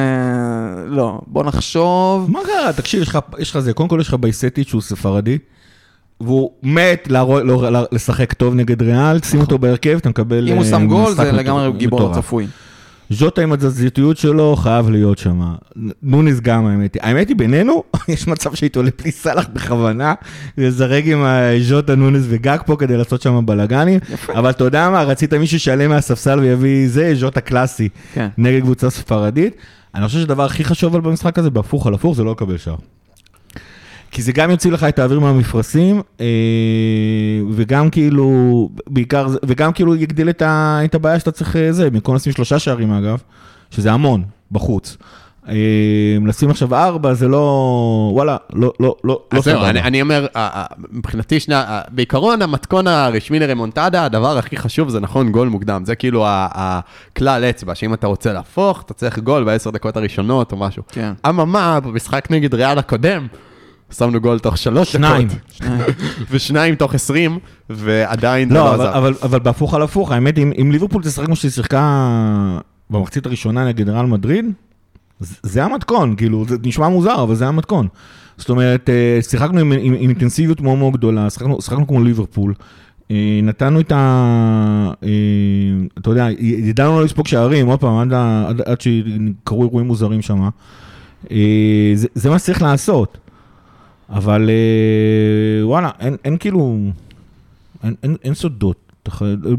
לא, בוא נחשוב. מה קרה? תקשיב, יש לך- יש לך זה, קודם כל יש לך בייסטיץ' שהוא ספרדי, והוא מת להרוא- לא- לשחק טוב נגד ריאל, שים אותו בהרכב, אתה מקבל... אם הוא אה, שם גול, זה לגמרי גיבור. צפוי. ז'וטה עם התזזיתיות שלו חייב להיות שם. נוניס גם, האמת היא. האמת היא, בינינו, יש מצב שהייתי עולה בלי סאלח בכוונה, לזרק עם ז'וטה, נוניס וגג פה כדי לעשות שם בלאגנים. אבל אתה יודע מה, רצית מישהו שיעלה מהספסל ויביא זה, ז'וטה קלאסי, כן. נגד קבוצה ספרדית. אני חושב שהדבר הכי חשוב אבל במשחק הזה, בהפוך על הפוך, זה לא לקבל שער. כי זה גם יוציא לך את האוויר מהמפרשים, אה, וגם כאילו, בעיקר, וגם כאילו יגדיל את, ה, את הבעיה שאתה צריך, אה, זה, במקום לשים שלושה שערים אגב, שזה המון, בחוץ. אה, לשים עכשיו ארבע, זה לא, וואלה, לא, לא, לא, לא זהו, סבבה. אני, אני אומר, מבחינתי אה, בעיקרון המתכון הרשמי לרמונטדה, הדבר הכי חשוב זה נכון גול מוקדם, זה כאילו הכלל אצבע, שאם אתה רוצה להפוך, אתה צריך גול בעשר דקות הראשונות או משהו. כן. אממה, במשחק נגד ריאל הקודם, שמנו גול תוך שלוש שניים. דקות, ושניים תוך עשרים, ועדיין זה לא, לא אבל, עזר. אבל, אבל בהפוך על הפוך, האמת, אם, אם ליברפול תשחק כמו שהיא שיחקה במחצית הראשונה נגד ריאל מדריד, זה, המתכון, כאילו, זה נשמע מוזר, אבל זה המתכון. זאת אומרת, אה, שיחקנו עם, עם, עם אינטנסיביות מאוד מאוד גדולה, שיחקנו, שיחקנו כמו ליברפול, אה, נתנו את ה... אה, אתה יודע, ידענו לא לספוג שערים, עוד פעם, עד, עד, עד שקרו אירועים מוזרים שם. זה, זה מה שצריך לעשות. אבל אה, וואלה, אין, אין כאילו, אין, אין, אין סודות.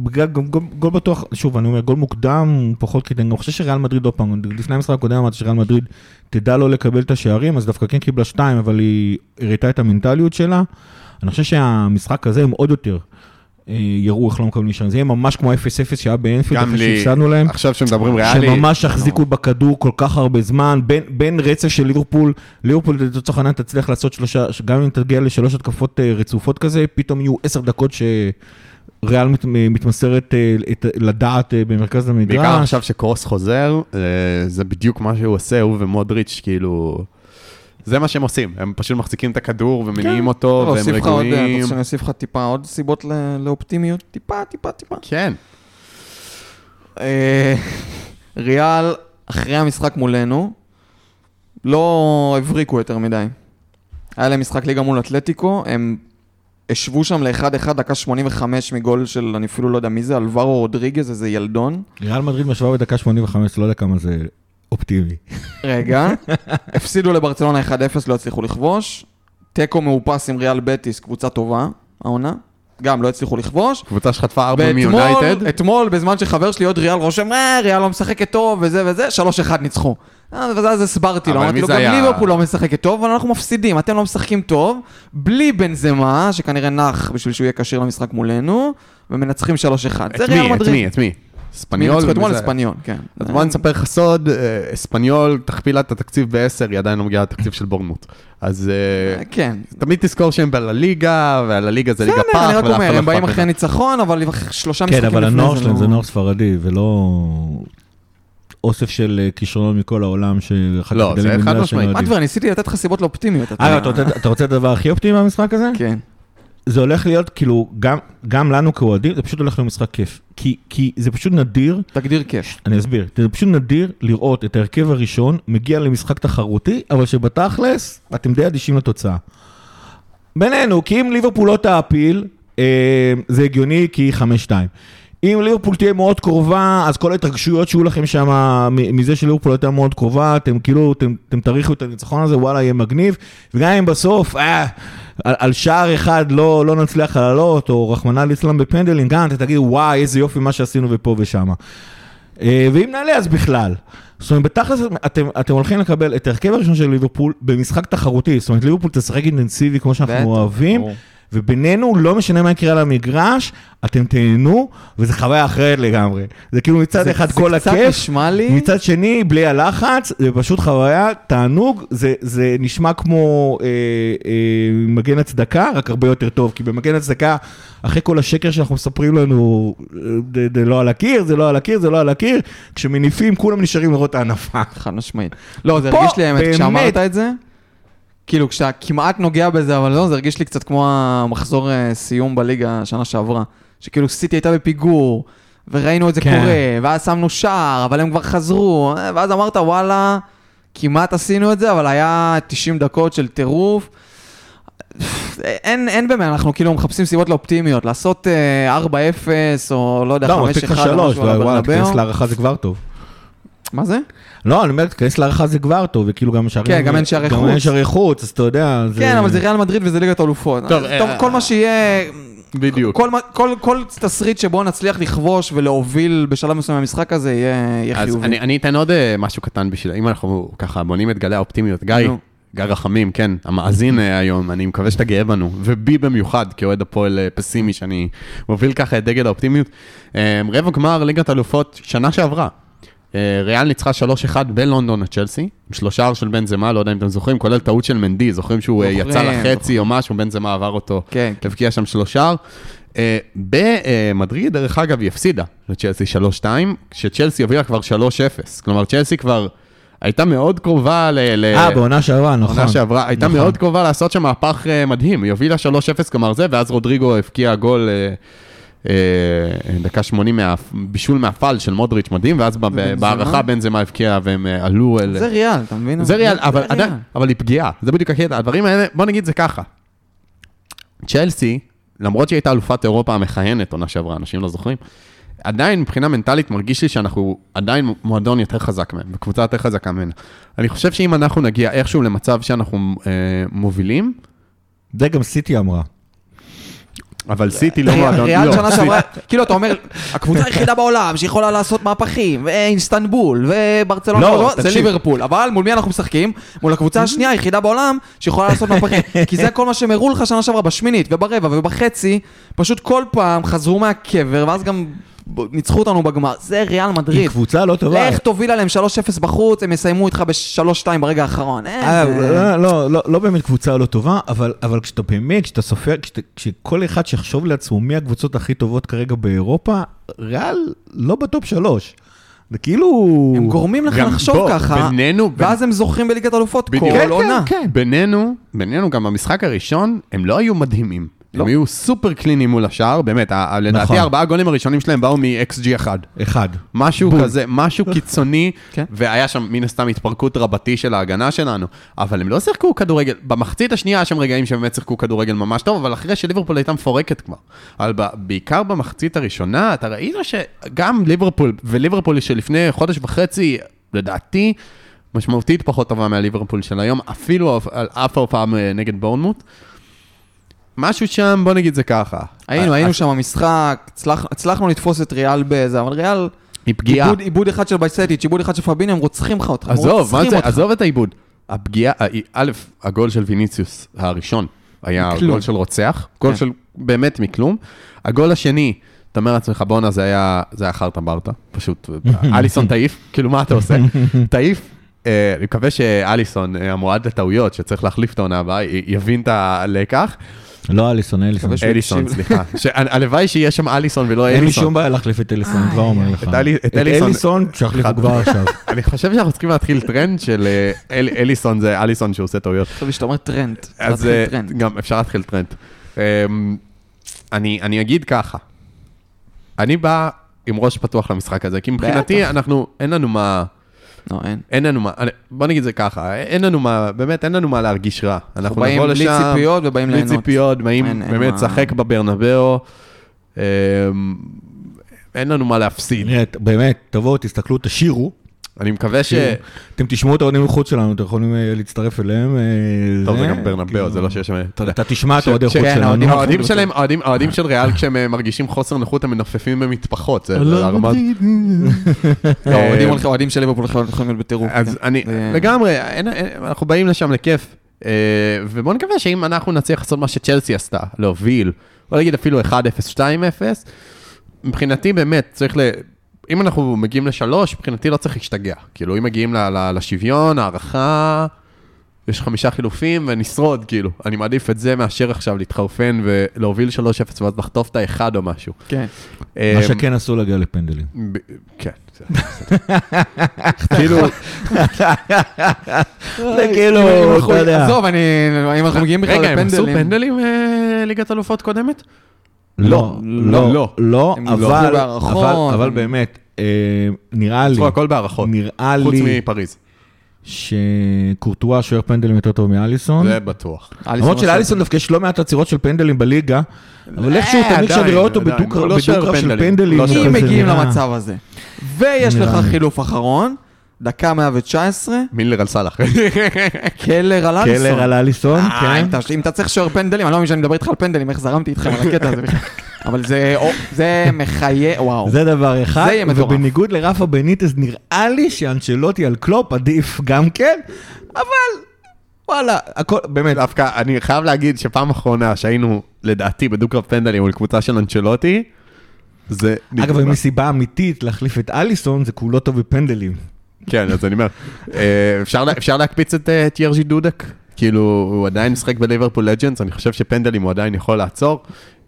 בגלל- גם גול, גול בטוח, שוב, אני אומר, גול מוקדם, פחות כדי, אני חושב שריאל מדריד, עוד פעם, לפני המשחק הקודם אמרתי שריאל מדריד תדע לא לקבל את השערים, אז דווקא כן קיבלה שתיים, אבל היא הראתה את המנטליות שלה. אני חושב שהמשחק הזה הם עוד יותר יראו איך לא מקבלים שערים. זה יהיה ממש כמו 0-0 שהיה באנפילד, אחרי לי, שהפסדנו להם. עכשיו שמדברים ריאלי, שממש החזיקו בכדור כל כך הרבה זמן, בין, בין רצף של ליברפול, ליברפול לצורך העניין תצליח לעשות שלושה, גם אם תגיע לשלוש התקפות אה, רצופות כזה, פתאום יהיו עשר דקות שריאל מת, מתמסרת אה, את, לדעת אה, במרכז המגרש. בעיקר עכשיו שקרוס חוזר, אה, זה בדיוק מה שהוא עושה, הוא ומודריץ', כאילו... זה מה שהם עושים, הם פשוט מחזיקים את הכדור ומניעים אותו, לא, והם לך עוד, אתה רגועים. רוצה שאני אוסיף לך טיפה עוד סיבות ל- לאופטימיות? טיפה, טיפה, טיפה. כן, אה, ריאל, אחרי המשחק מולנו, לא הבריקו יותר מדי. היה להם משחק ליגה מול אתלטיקו, הם השוו שם ל-1-1 דקה 85 מגול של, אני אפילו לא יודע מי זה, אלברו רודריגז, איזה ילדון. ריאל מדריד משווה בדקה 85, לא יודע כמה זה אופטימי. רגע, הפסידו לברצלונה 1-0, לא הצליחו לכבוש. תיקו מאופס עם ריאל בטיס, קבוצה טובה, העונה. גם לא הצליחו לכבוש. קבוצה שחטפה ארבע מיונייטד. אתמול, בזמן שחבר שלי עוד ריאל רושם, אה, ריאל לא משחקת טוב וזה וזה, 3-1 ניצחו. אה, ואז הסברתי לו, אמרתי לו, גם? ליברפול לא משחקת טוב, אבל אנחנו מפסידים, אתם לא משחקים טוב, בלי בנזמה, שכנראה נח בשביל שהוא יהיה כשיר למשחק מולנו, ומנצחים 3-1. זה את מי? את. מי? את מי? ספניול? ניצחו אתמול אספניון, כן. אז בוא אני אספר לך סוד, אה, אספניול תכפילה את התקציב בעשר, היא עדיין לא מגיעה לתקציב של בורנמוט. אז אה, אה, כן. תמיד תזכור שהם בלליגה, והלליגה זה ליגה פח, בסדר, אני רק אומר, לא הם באים אחרי. ניצחון, אבל שלושה משחקים כן, לפני אבל זה. הנוער שלהם לא- זה נוער ספרדי, ולא אוסף של אה, כישרונות מכל העולם, שאחר לא, כך גדלים זה במדינה חד משמעית. לא מה ניסיתי לתת לך סיבות לאופטימיות. אגב, אתה רוצה את הדבר הכי אופטימי במשחק הזה? כן. זה הולך להיות, כאילו, גם- גם לנו כאוהדים, זה פשוט הולך להיות משחק כיף. כי- כי זה פשוט נדיר, תגדיר כיף. אני אסביר, זה פשוט נדיר לראות את ההרכב הראשון מגיע למשחק תחרותי, אבל שבתכלס, אתם די אדישים לתוצאה. בינינו, כי אם ליברפול לא תעפיל, אה, זה הגיוני כי היא 5-2. אם ליברפול תהיה מאוד קרובה, אז כל ההתרגשויות שיהיו לכם שם מזה שליברפול הייתה מאוד קרובה, אתם כאילו, אתם, אתם תריחו את הניצחון הזה, וואלה, יהיה מגניב. וגם אם בסוף, אה, על, על שער אחד לא, לא נצליח לעלות, או רחמנא ליצלן בפנדלים, גם אתם תגידו, וואי, איזה יופי מה שעשינו ופה ושם. אה, ואם נעלה אז בכלל. זאת אומרת, בתכלס אתם, אתם הולכים לקבל את ההרכב הראשון של ליברפול במשחק תחרותי. זאת אומרת, ליברפול תשחק אינטנסיבי כמו שאנחנו אוהבים, ברור. ובינינו, לא משנה מה יקרה על המגרש, אתם תהנו, וזו חוויה אחרת לגמרי. זה כאילו מצד זה- אחד זה כל קצת הכיף, נשמע לי... מצד שני, בלי הלחץ, זה פשוט חוויה, תענוג, זה, זה נשמע כמו אה, אה, מגן הצדקה, רק הרבה יותר טוב, כי במגן הצדקה, אחרי כל השקר שאנחנו מספרים לנו, זה, זה לא על הקיר, זה לא על הקיר, זה לא על הקיר, כשמניפים כולם נשארים לראות את ההנפה. חד משמעית. לא, זה הרגיש לי האמת. כשאמרת את זה, כאילו כשאתה כמעט נוגע בזה, אבל לא, זה הרגיש לי קצת כמו המחזור אה, סיום בליגה שנה שעברה. שכאילו סיטי הייתה בפיגור, וראינו את זה כן. קורה, ואז שמנו שער, אבל הם כבר חזרו, אה, ואז אמרת, וואלה, כמעט עשינו את זה, אבל היה 90 דקות של טירוף. אין, אין באמת, אנחנו כאילו מחפשים סיבות לאופטימיות, לעשות אה, 4-0 או לא יודע, 5-1 לא, מספיק לך משהו שלוש, על וואלה, הברנבאו. תיכנס להערכה זה כבר טוב. מה זה? לא, אני אומר, תיכנס להערכה זה כבר טוב, וכאילו גם שערים... כן, גם אין שערי גם חוץ. אין שערי חוץ, אז אתה יודע. כן, אבל זה ריאל מדריד וזה ליגת אלופות. טוב, אה, כל מה שיהיה... בדיוק. כל, כל, כל תסריט שבו נצליח לכבוש ולהוביל בשלב מסוים במשחק הזה יהיה, יהיה אז חיובי. אני, אני אתן עוד אה, משהו קטן בשביל, אם אנחנו ככה בונים את גלי האופטימיות. גיא. גיא רחמים, כן, המאזין אה, היום, אני מקווה שאתה גאה בנו, ובי במיוחד, כאוהד הפועל אה, פסימי, שאני מוביל ככה את דגל האופטימיות. אה, רבע גמר ליגת אלופות שנה שעברה. אה, ריאל ניצחה 3-1 בלונדון את צ'לסי, עם שלושה של בן זמה, לא יודע אם אתם זוכרים, כולל טעות של מנדי, זוכרים שהוא אה, זוכרים, יצא לחצי זוכרים. או משהו, בן זמה עבר אותו, כן, כן. הבקיע שם שלושה. אה, במדריד, דרך אגב, היא הפסידה לצ'לסי 3-2, כשצ'לסי הובילה כבר 3-0. כלומר, צ'לסי כבר הייתה מאוד קרובה ל... ל- אה, בעונה שעברה, נכון. עונה שעברה, הייתה נכון. מאוד קרובה לעשות שם מהפך מדהים, היא הובילה 3-0 כלומר זה, ואז רודריגו הבקיע גול דקה 80 מה- בישול מהפל של מודריץ' מדהים, ואז ב- ובנזמה? בהערכה בנזמה הבקיע והם אה, עלו אל... זה ריאל, אתה מבין? זה ריאל, אבל ריאל. עדיין, אבל היא פגיעה, זה בדיוק הקטע. הדברים האלה, בוא נגיד זה ככה. צ'לסי, למרות שהיא הייתה אלופת אירופה המכהנת עונה שעברה, אנשים לא זוכרים, עדיין מבחינה מנטלית מרגיש לי שאנחנו עדיין מועדון יותר חזק מהם, וקבוצה יותר חזקה ממנה. אני חושב שאם אנחנו נגיע איכשהו למצב שאנחנו אה, מובילים, זה גם סיטי אמרה. אבל סיטי לא מועדון, ריאל לא, שנה שעברה, כאילו אתה אומר, הקבוצה היחידה בעולם שיכולה לעשות מהפכים, ואינסטנבול, וברצלונה, לא, לא, זה. ליברפול, אבל מול מי אנחנו משחקים? מול הקבוצה השנייה היחידה בעולם שיכולה לעשות מהפכים, כי זה כל מה שהם הראו לך שנה שעברה בשמינית וברבע ובחצי, פשוט כל פעם חזרו מהקבר, ואז גם ניצחו אותנו בגמר, זה ריאל היא מדריד. קבוצה לא טובה. לך תוביל עליהם 3-0 בחוץ, הם יסיימו איתך ב-3-2 ברגע האחרון. אה, איזה- לא, לא, לא, לא באמת קבוצה לא טובה, אבל, אבל כשאתה באמת, כשאתה סופר, כשכל אחד שיחשוב לעצמו מי הקבוצות הכי טובות כרגע באירופה, ריאל לא בטופ שלוש. זה כאילו... הם גורמים לך לחשוב בוא, ככה, בינינו, בין- ואז הם זוכים בליגת אלופות. כל כן, עונה. כן. בינינו, בינינו גם במשחק הראשון, הם לא היו מדהימים. הם היו סופר קליניים מול השאר, באמת, ה- לדעתי נכון. הארבעה גולים הראשונים שלהם באו מ-XG 1. אחד. משהו כזה, משהו קיצוני, כן. והיה שם מן הסתם התפרקות רבתי של ההגנה שלנו, אבל הם לא שיחקו כדורגל, במחצית השנייה היה שם רגעים שהם באמת שיחקו כדורגל ממש טוב, אבל אחרי שליברפול הייתה מפורקת כבר. אבל בעיקר במחצית הראשונה, אתה ראית שגם ליברפול, וליברפול שלפני חודש וחצי, לדעתי, משמעותית פחות טובה מהליברפול של היום, אפילו על אף ההופעה נגד בורנמוט. משהו שם, בוא נגיד זה ככה. היינו, היינו שם במשחק, הצלח- הצלחנו לתפוס את ריאל באיזה, אבל ריאל, היא פגיעה. עיבוד- עיבוד אחד של בייסטיץ', עיבוד אחד של פביני, הם רוצחים לך אותך. עזוב, מה זה. עזוב את העיבוד. הפגיעה, א', הגול של ויניציוס הראשון היה מכלום. גול של רוצח, גול כן. של באמת מכלום. הגול השני, אתה אומר לעצמך, בואנה, זה היה זה היה חרטה ברטה, פשוט, אליסון תעיף, כאילו, מה אתה עושה? תעיף. אה, אני מקווה שאליסון, אה, המועד לטעויות, שצריך להחליף את העונה הבאה, יבין את הלקח. לא אליסון, אליסון. אליסון. סליחה. הלוואי שיהיה שם אליסון ולא אין לי אליסון. שום בעיה להחליף את אליסון, אני כבר אומר לך. את אלי- את את אליסון- אליסון, שיחליפו כבר עכשיו. אני חושב שאנחנו צריכים להתחיל טרנד של אה, אל- אליסון זה אליסון שעושה טעויות. חשבתי שאתה אומר טרנט. אז אה. גם אפשר להתחיל טרנד. אמ, אני, אני אגיד ככה, אני בא עם ראש פתוח למשחק הזה, כי מבחינתי. אנחנו, אין לנו מה, לא, אין. אין לנו מה, אני- בוא נגיד זה ככה, אין לנו מה, באמת אין לנו מה להרגיש רע. אנחנו באים נבוא בלי לשם, ציפיות ובאים בלי ליהנות. ציפיות, באים באמת מה- לשחק בברנבאו, אמ, אין לנו מה להפסיד. באמת, תבואו, תסתכלו, תשאירו. אני מקווה ש... אתם תשמעו את האוהדים מחוץ שלנו, אתם יכולים אה, להצטרף אליהם. אה, טוב, זה גם ברנבאו, כאילו, זה לא שיש שם... אתה תשמע את האוהדי חוץ כן, שלנו. האוהדים של ריאל, כשהם אה, מרגישים חוסר נוחות, הם מנופפים במטפחות. זה לא, זה הרמה... לא, האוהדים של ליברפול יכולים להיות בטירוף. אז כן. אני, לגמרי, אנחנו באים לשם לכיף. ובואו נקווה שאם אנחנו נצליח לעשות מה שצ'לסי עשתה, להוביל, בוא נגיד אפילו 1-0, 2-0, מבחינתי באמת צריך ל... אם אנחנו מגיעים לשלוש, מבחינתי לא צריך להשתגע. כאילו, אם מגיעים ל- ל- לשוויון, הערכה, יש חמישה חילופים ונשרוד, כאילו. אני מעדיף את זה מאשר עכשיו להתחרפן ולהוביל 3-0 ואז לחטוף את האחד או משהו. כן. מה שכן אסור להגיע לפנדלים. ב- כן. כאילו, זה כאילו, אתה יודע. עזוב, אני... אם אנחנו מגיעים בכלל רגע, הם עשו לפנדלים... פנדלים אה, ליגת אלופות קודמת? לא, לא, לא, לא. לא, אבל, אבל, אבל באמת, אה, נראה לי, עשו הכל בהערכות, נראה חוץ לי מפריז. שקורטואה שוער פנדלים יותר טוב מאליסון. זה בטוח. למרות שלאליסון דווקא יש לא מעט עצירות של פנדלים בליגה, אבל איכשהו אה, תמיד כשאני רואה אותו. בדו-קרב לא בדו-קרב של פנדלים. לא אם כזה מגיעים נראה- למצב הזה, ויש לך. חילוף אחרון, דקה 119, מילנר על סאלח. קלר על אליסון. קלר על אליסון, אה, כן. אם אתה- צריך שוער פנדלים, אני לא מבין שאני מדבר איתך על פנדלים, איך זרמתי איתכם על הקטע הזה בכלל. אבל זה או- זה מחיה, וואו. זה דבר אחד, זה יהיה מטורף. ובניגוד לרפה בניטס, נראה לי שאנצ'לוטי על קלופ עדיף גם כן, אבל וואלה, הכל, באמת, דווקא, אני חייב להגיד שפעם אחרונה שהיינו, לדעתי, בדו-קרב פנדלים מול קבוצה של אנצ'לוטי, זה... אגב. מסיבה אמיתית להחליף את אליסון, זה כולו טוב בפנדלים. כן, אז אני אומר, אה, אפשר לה- אפשר להקפיץ את אה, את ירז'י דודק? כאילו, הוא עדיין משחק בליברפול Legends, אני חושב שפנדלים הוא עדיין יכול לעצור.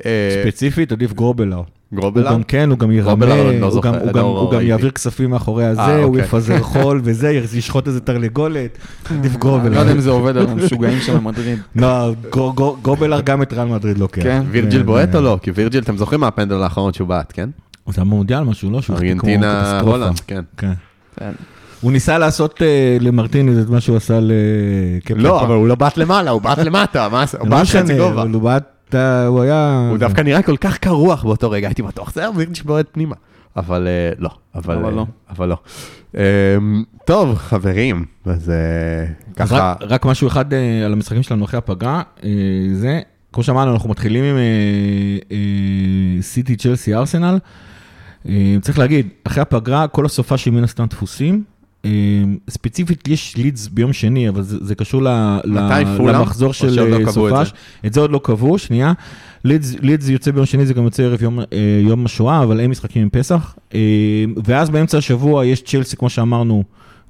אה, ספציפית, עדיף גרובלר. הוא גרובלר? גם כן, הוא גם ירמה, גרובלר, לא הוא גם- הוא לא גם- הוא גם. יעביר כספים מאחורי הזה, הוא אוקיי. יפזר חול וזה, ישחוט איזה תרנגולת, עדיף אני לא יודע גרובלר. אם זה עובד על המשוגעים שם במדריד. לא, גר- גר- גרובלר גם את ריאל מדריד לוקח. כן. וירג'יל כן, בועט או לא? כי וירג'יל, אתם זוכרים מה הפנדל האחרון שהוא בעט, כן? הוא היה במונדיאל משהו, לא? ארגנטינה. הולנד, כן. הוא ניסה לעשות אה, למרטינז את מה שהוא עשה לקפטן. לא, אבל הוא לא בעט למעלה, הוא בעט למטה, זה? הוא בעט חצי גובה. הוא בעט, אה, הוא היה... הוא דווקא נראה כל כך קר רוח באותו רגע, הייתי בטוח, זה היה וירג'יל בועט פנימה. אבל אה, לא, אבל אה, לא. אבל לא. אמ, טוב, חברים, אז אה, ככה, רק, משהו אחד אה, על המשחקים שלנו אחרי הפגרה, אה, זה, כמו שאמרנו, אנחנו מתחילים עם אה, אה, סיטי, צ'לסי, ארסנל. אה, צריך להגיד, אחרי הפגרה, כל הסופה שמן הסתם דפוסים. אה, ספציפית יש לידס ביום שני, אבל זה, זה קשור ל, ל? למחזור של לא אה, סופש. את זה עוד לא קבעו, שנייה. לידס, לידס יוצא ביום שני, זה גם יוצא ערב יום, אה, יום השואה, אבל אין משחקים עם פסח. אה, ואז באמצע השבוע יש צ'לסי, כמו שאמרנו,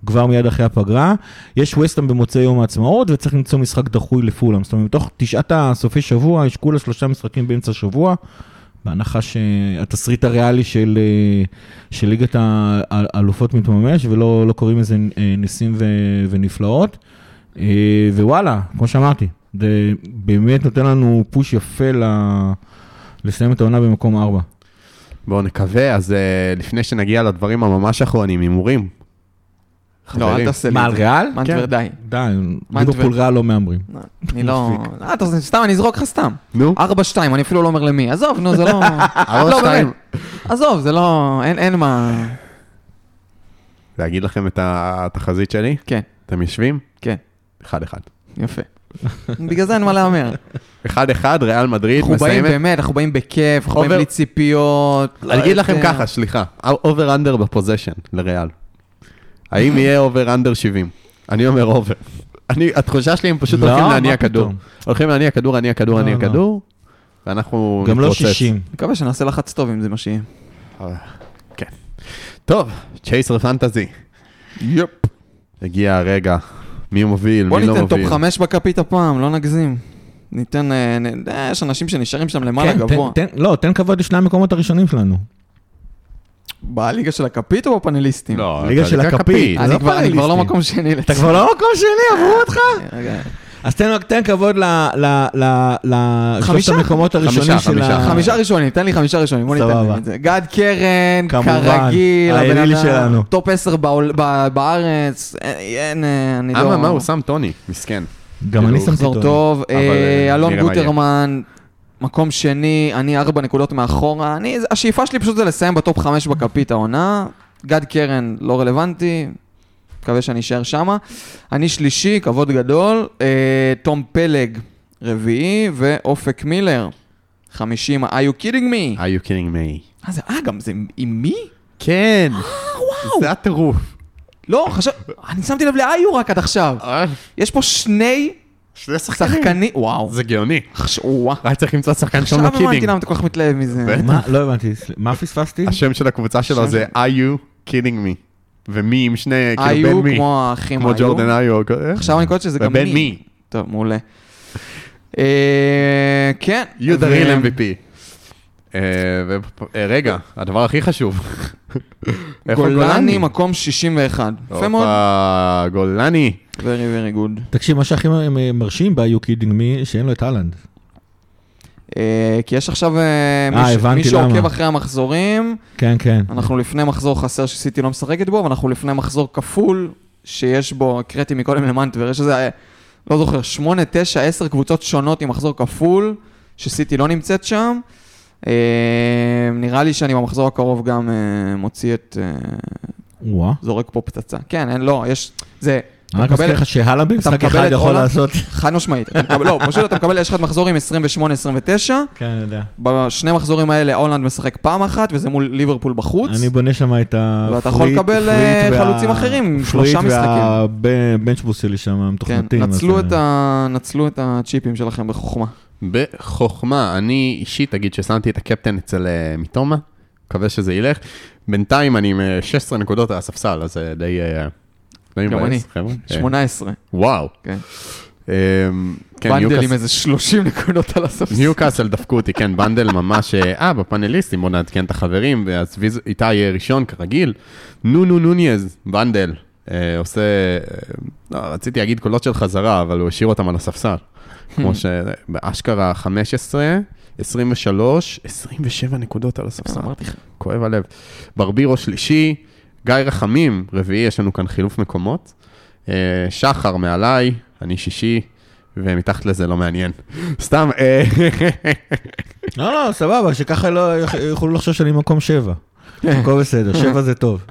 כבר מיד אחרי הפגרה. יש ווסטהאם במוצאי יום העצמאות, וצריך למצוא משחק דחוי לפולאם. זאת אומרת, מתוך תשעת הסופי שבוע, יש כולה שלושה משחקים באמצע השבוע, בהנחה שהתסריט הריאלי של, אה, של ליגת האלופות מתממש, ולא לא קוראים לזה אה, ניסים ו, ונפלאות. אה, ווואלה, כמו שאמרתי, זה באמת נותן לנו פוש יפה ל... לסיים את העונה במקום ארבע. בואו נקווה, אז לפני שנגיע לדברים הממש אחרונים, הימורים. לא, אל. תעשה לי מה, את על זה. ריאל? מנטבר, כן. די. די. ליברפול ריאל לא מהמרים. אני לא... אה, סתם, אני אזרוק לך סתם. נו, 4-2, אני אפילו לא אומר למי. עזוב, נו, זה לא... ארבע, לא, שתיים. באמת. עזוב, זה לא... אין- מה... להגיד לכם את התחזית שלי? כן, אתם יושבים? כן, אחד אחד. יפה. בגלל זה אין מה להמר. אחד אחד, ריאל מדריד אנחנו באים מסיימת. באמת, אנחנו באים בכיף, אנחנו באים אובר- בלי ציפיות. לא אני אגיד לכם יודע. ככה, סליחה, over under ב possession לריאל. האם יהיה over under 70? אני אומר over. אני, התחושה שלי הם פשוט לא, הולכים להניע כדור. הולכים להניע כדור, להניע כדור, לא, להניע לא. כדור, ואנחנו גם לא נתפוצץ. 60. מקווה שנעשה לחץ טוב אם זה מה שיהיה. כן. טוב, צ'ייסר fantasy. yup. הגיע הרגע, מי מוביל, בוא מי לא ניתן top מוביל. 5 בכפית הפעם, לא נגזים. ניתן... אה, אה, יש אנשים שנשארים שם למעלה כן, גבוה. לא, תן כבוד לשני המקומות הראשונים שלנו. בליגה של הכפית או בפאנליסטים? לא, ליגה של הכפית. אני לא כבר אני כבר לא. מקום שני. אתה כבר לא מקום שני, עברו אותך? רגע. אז תן תן כבוד ל- ל- ל- לשלושת חמישה? המקומות הראשונים חמישה, של חמישה. ה... חמישה ראשונים, תן לי חמישה ראשונים, בוא ניתן. להם את זה. גד קרן, כרגיל, הבן אדם, שלנו. top 10 בעול- ב- בארץ, אה, אין, אה, אני לא... אמה, מה הוא שם טוני? מסכן. גם אני כאילו, שמתי מחזור טוב. אה, אה, אלון. גוטרמן, מקום שני, אני ארבע נקודות מאחורה, אני, השאיפה שלי פשוט זה לסיים בטופ חמש בכפית העונה, גד קרן לא רלוונטי, מקווה שאני אשאר שמה. אני שלישי, כבוד גדול, אה, תום פלג רביעי, ואופק מילר, חמישים, are you kidding me? are you kidding me? אה, זה, אה, גם זה עם מי? כן, וואו. זה הטירוף. לא, חשב, אני שמתי לב לאיו רק עד עכשיו. יש פה שני שני שחקנים. שחקנים, וואו. זה גאוני. וואו. רק צריך למצוא שחקן עכשיו שם לו הבנתי kidding. למה אתה כל כך מתלהב מזה. לא הבנתי, מה פספסתי? השם של הקבוצה שלו זה are you kidding me. ומי עם שני, כאילו בן מי. כמו האחים כמו איו. ג'ורדן איו. עכשיו אני קולט שזה גם ובן מי. מי. טוב, מעולה. אה, כן. you the real MVP. אה, אה, רגע, הדבר הכי חשוב. גולני מקום 61. יפה מאוד. גולני. very very good. תקשיב, מה שהכי מרשים ב-You Kidding Me, שאין לו את אהלנד. אה, כי יש עכשיו מי שעוקב. אחרי המחזורים, כן, כן. אנחנו לפני מחזור חסר שסיטי לא משחקת בו, ואנחנו לפני מחזור כפול שיש בו, הקראתי מקודם למנטבר, יש איזה, לא זוכר, 8, 9, 10 קבוצות שונות עם מחזור כפול, שסיטי לא נמצאת שם. אה, נראה לי שאני במחזור הקרוב גם אה, מוציא את... אה, וואה. זורק פה פצצה. כן, אין, לא, יש... זה... אני רק מזכיר לך שהלאה במשחק אחד יכול? לעשות. חד משמעית. לא, פשוט אתה מקבל, יש לך מחזור עם 28-29, כן, אני יודע. בשני מחזורים האלה הולנד משחק פעם אחת, וזה מול ליברפול בחוץ. אני בונה שם את ה... ואתה יכול לקבל, חלוצים אחרים שלושה משחקים. והבנצ'בוס שלי שם כן, מתוכנתים. אז, נצלו אה, את ה- נצלו את הצ'יפים שלכם בחוכמה. בחוכמה, אני אישית אגיד ששמתי את הקפטן אצל אה, מיטומה, מקווה שזה ילך. בינתיים אני עם אה, 16 נקודות על הספסל, אז זה די... אה, די גם אני. חבר'ה. אה, 18. וואו. כן. אה, כן, בנדל עם איזה 30 נקודות על הספסל. ניוקאסל דפקו אותי, כן, בנדל ממש, אה, אה, בפאנליסטים, בוא נעדכן את החברים, ואז איתי ראשון כרגיל. נונו נוניז, בנדל, אה, עושה, אה, לא, רציתי להגיד קולות של חזרה, אבל הוא השאיר אותם על הספסל. כמו שבאשכרה 15, 23, 27 נקודות על הספסל. אמרתי לך. כואב הלב. ברבירו שלישי, גיא רחמים, רביעי, יש לנו כאן חילוף מקומות. אה, שחר מעליי, אני שישי, ומתחת לזה לא מעניין. סתם, אה, לא, לא, סבבה, שככה לא יוכלו לחשוב שאני מקום שבע. הכל בסדר, שבע זה טוב.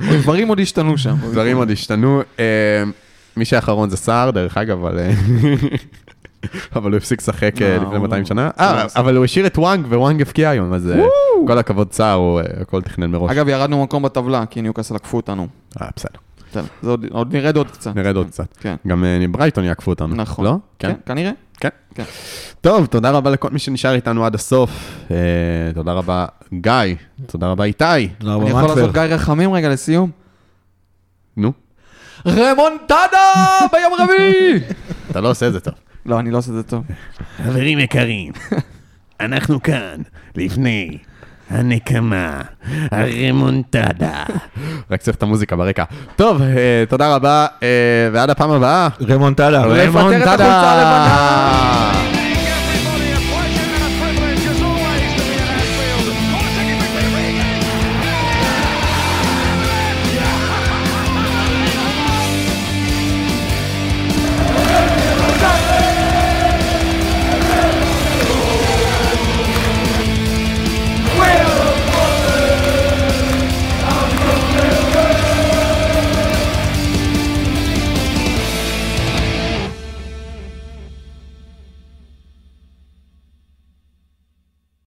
דברים עוד השתנו שם. דברים עוד השתנו. אה, מי שאחרון זה סער, דרך אגב, אבל... אה, אבל הוא הפסיק לשחק אה, לא, לפני הוא 200 לא- שנה. אה. אבל הוא השאיר את וואנג, וואנג הבקיע היום, אז אה, כל הכבוד סער, הוא אה, הכל תכנן מראש. אגב, ירדנו מקום בטבלה, כי ניוקאסל עקפו אותנו. אה, בסדר, בסדר, זה עוד- נרד עוד קצת. נרד עוד קצת. כן. גם אה, ברייטון יעקפו אותנו. נכון. לא? כן, כנראה. כן. כן. טוב, תודה רבה לכל מי שנשאר איתנו עד הסוף. אה, תודה רבה, גיא. תודה רבה, איתי. תודה רבה, אני יכול לעשות. גיא רחמים רגע לסיום? נו, רמונטדה ביום רביעי! אתה לא עושה את זה טוב. לא, אני לא עושה את זה טוב. חברים יקרים, אנחנו כאן לפני הנקמה, הרמונטדה. רק צריך את המוזיקה ברקע. טוב, אה, תודה רבה, אה, ועד הפעם הבאה. רמונטדה. לפטר את החולצה הלבנה.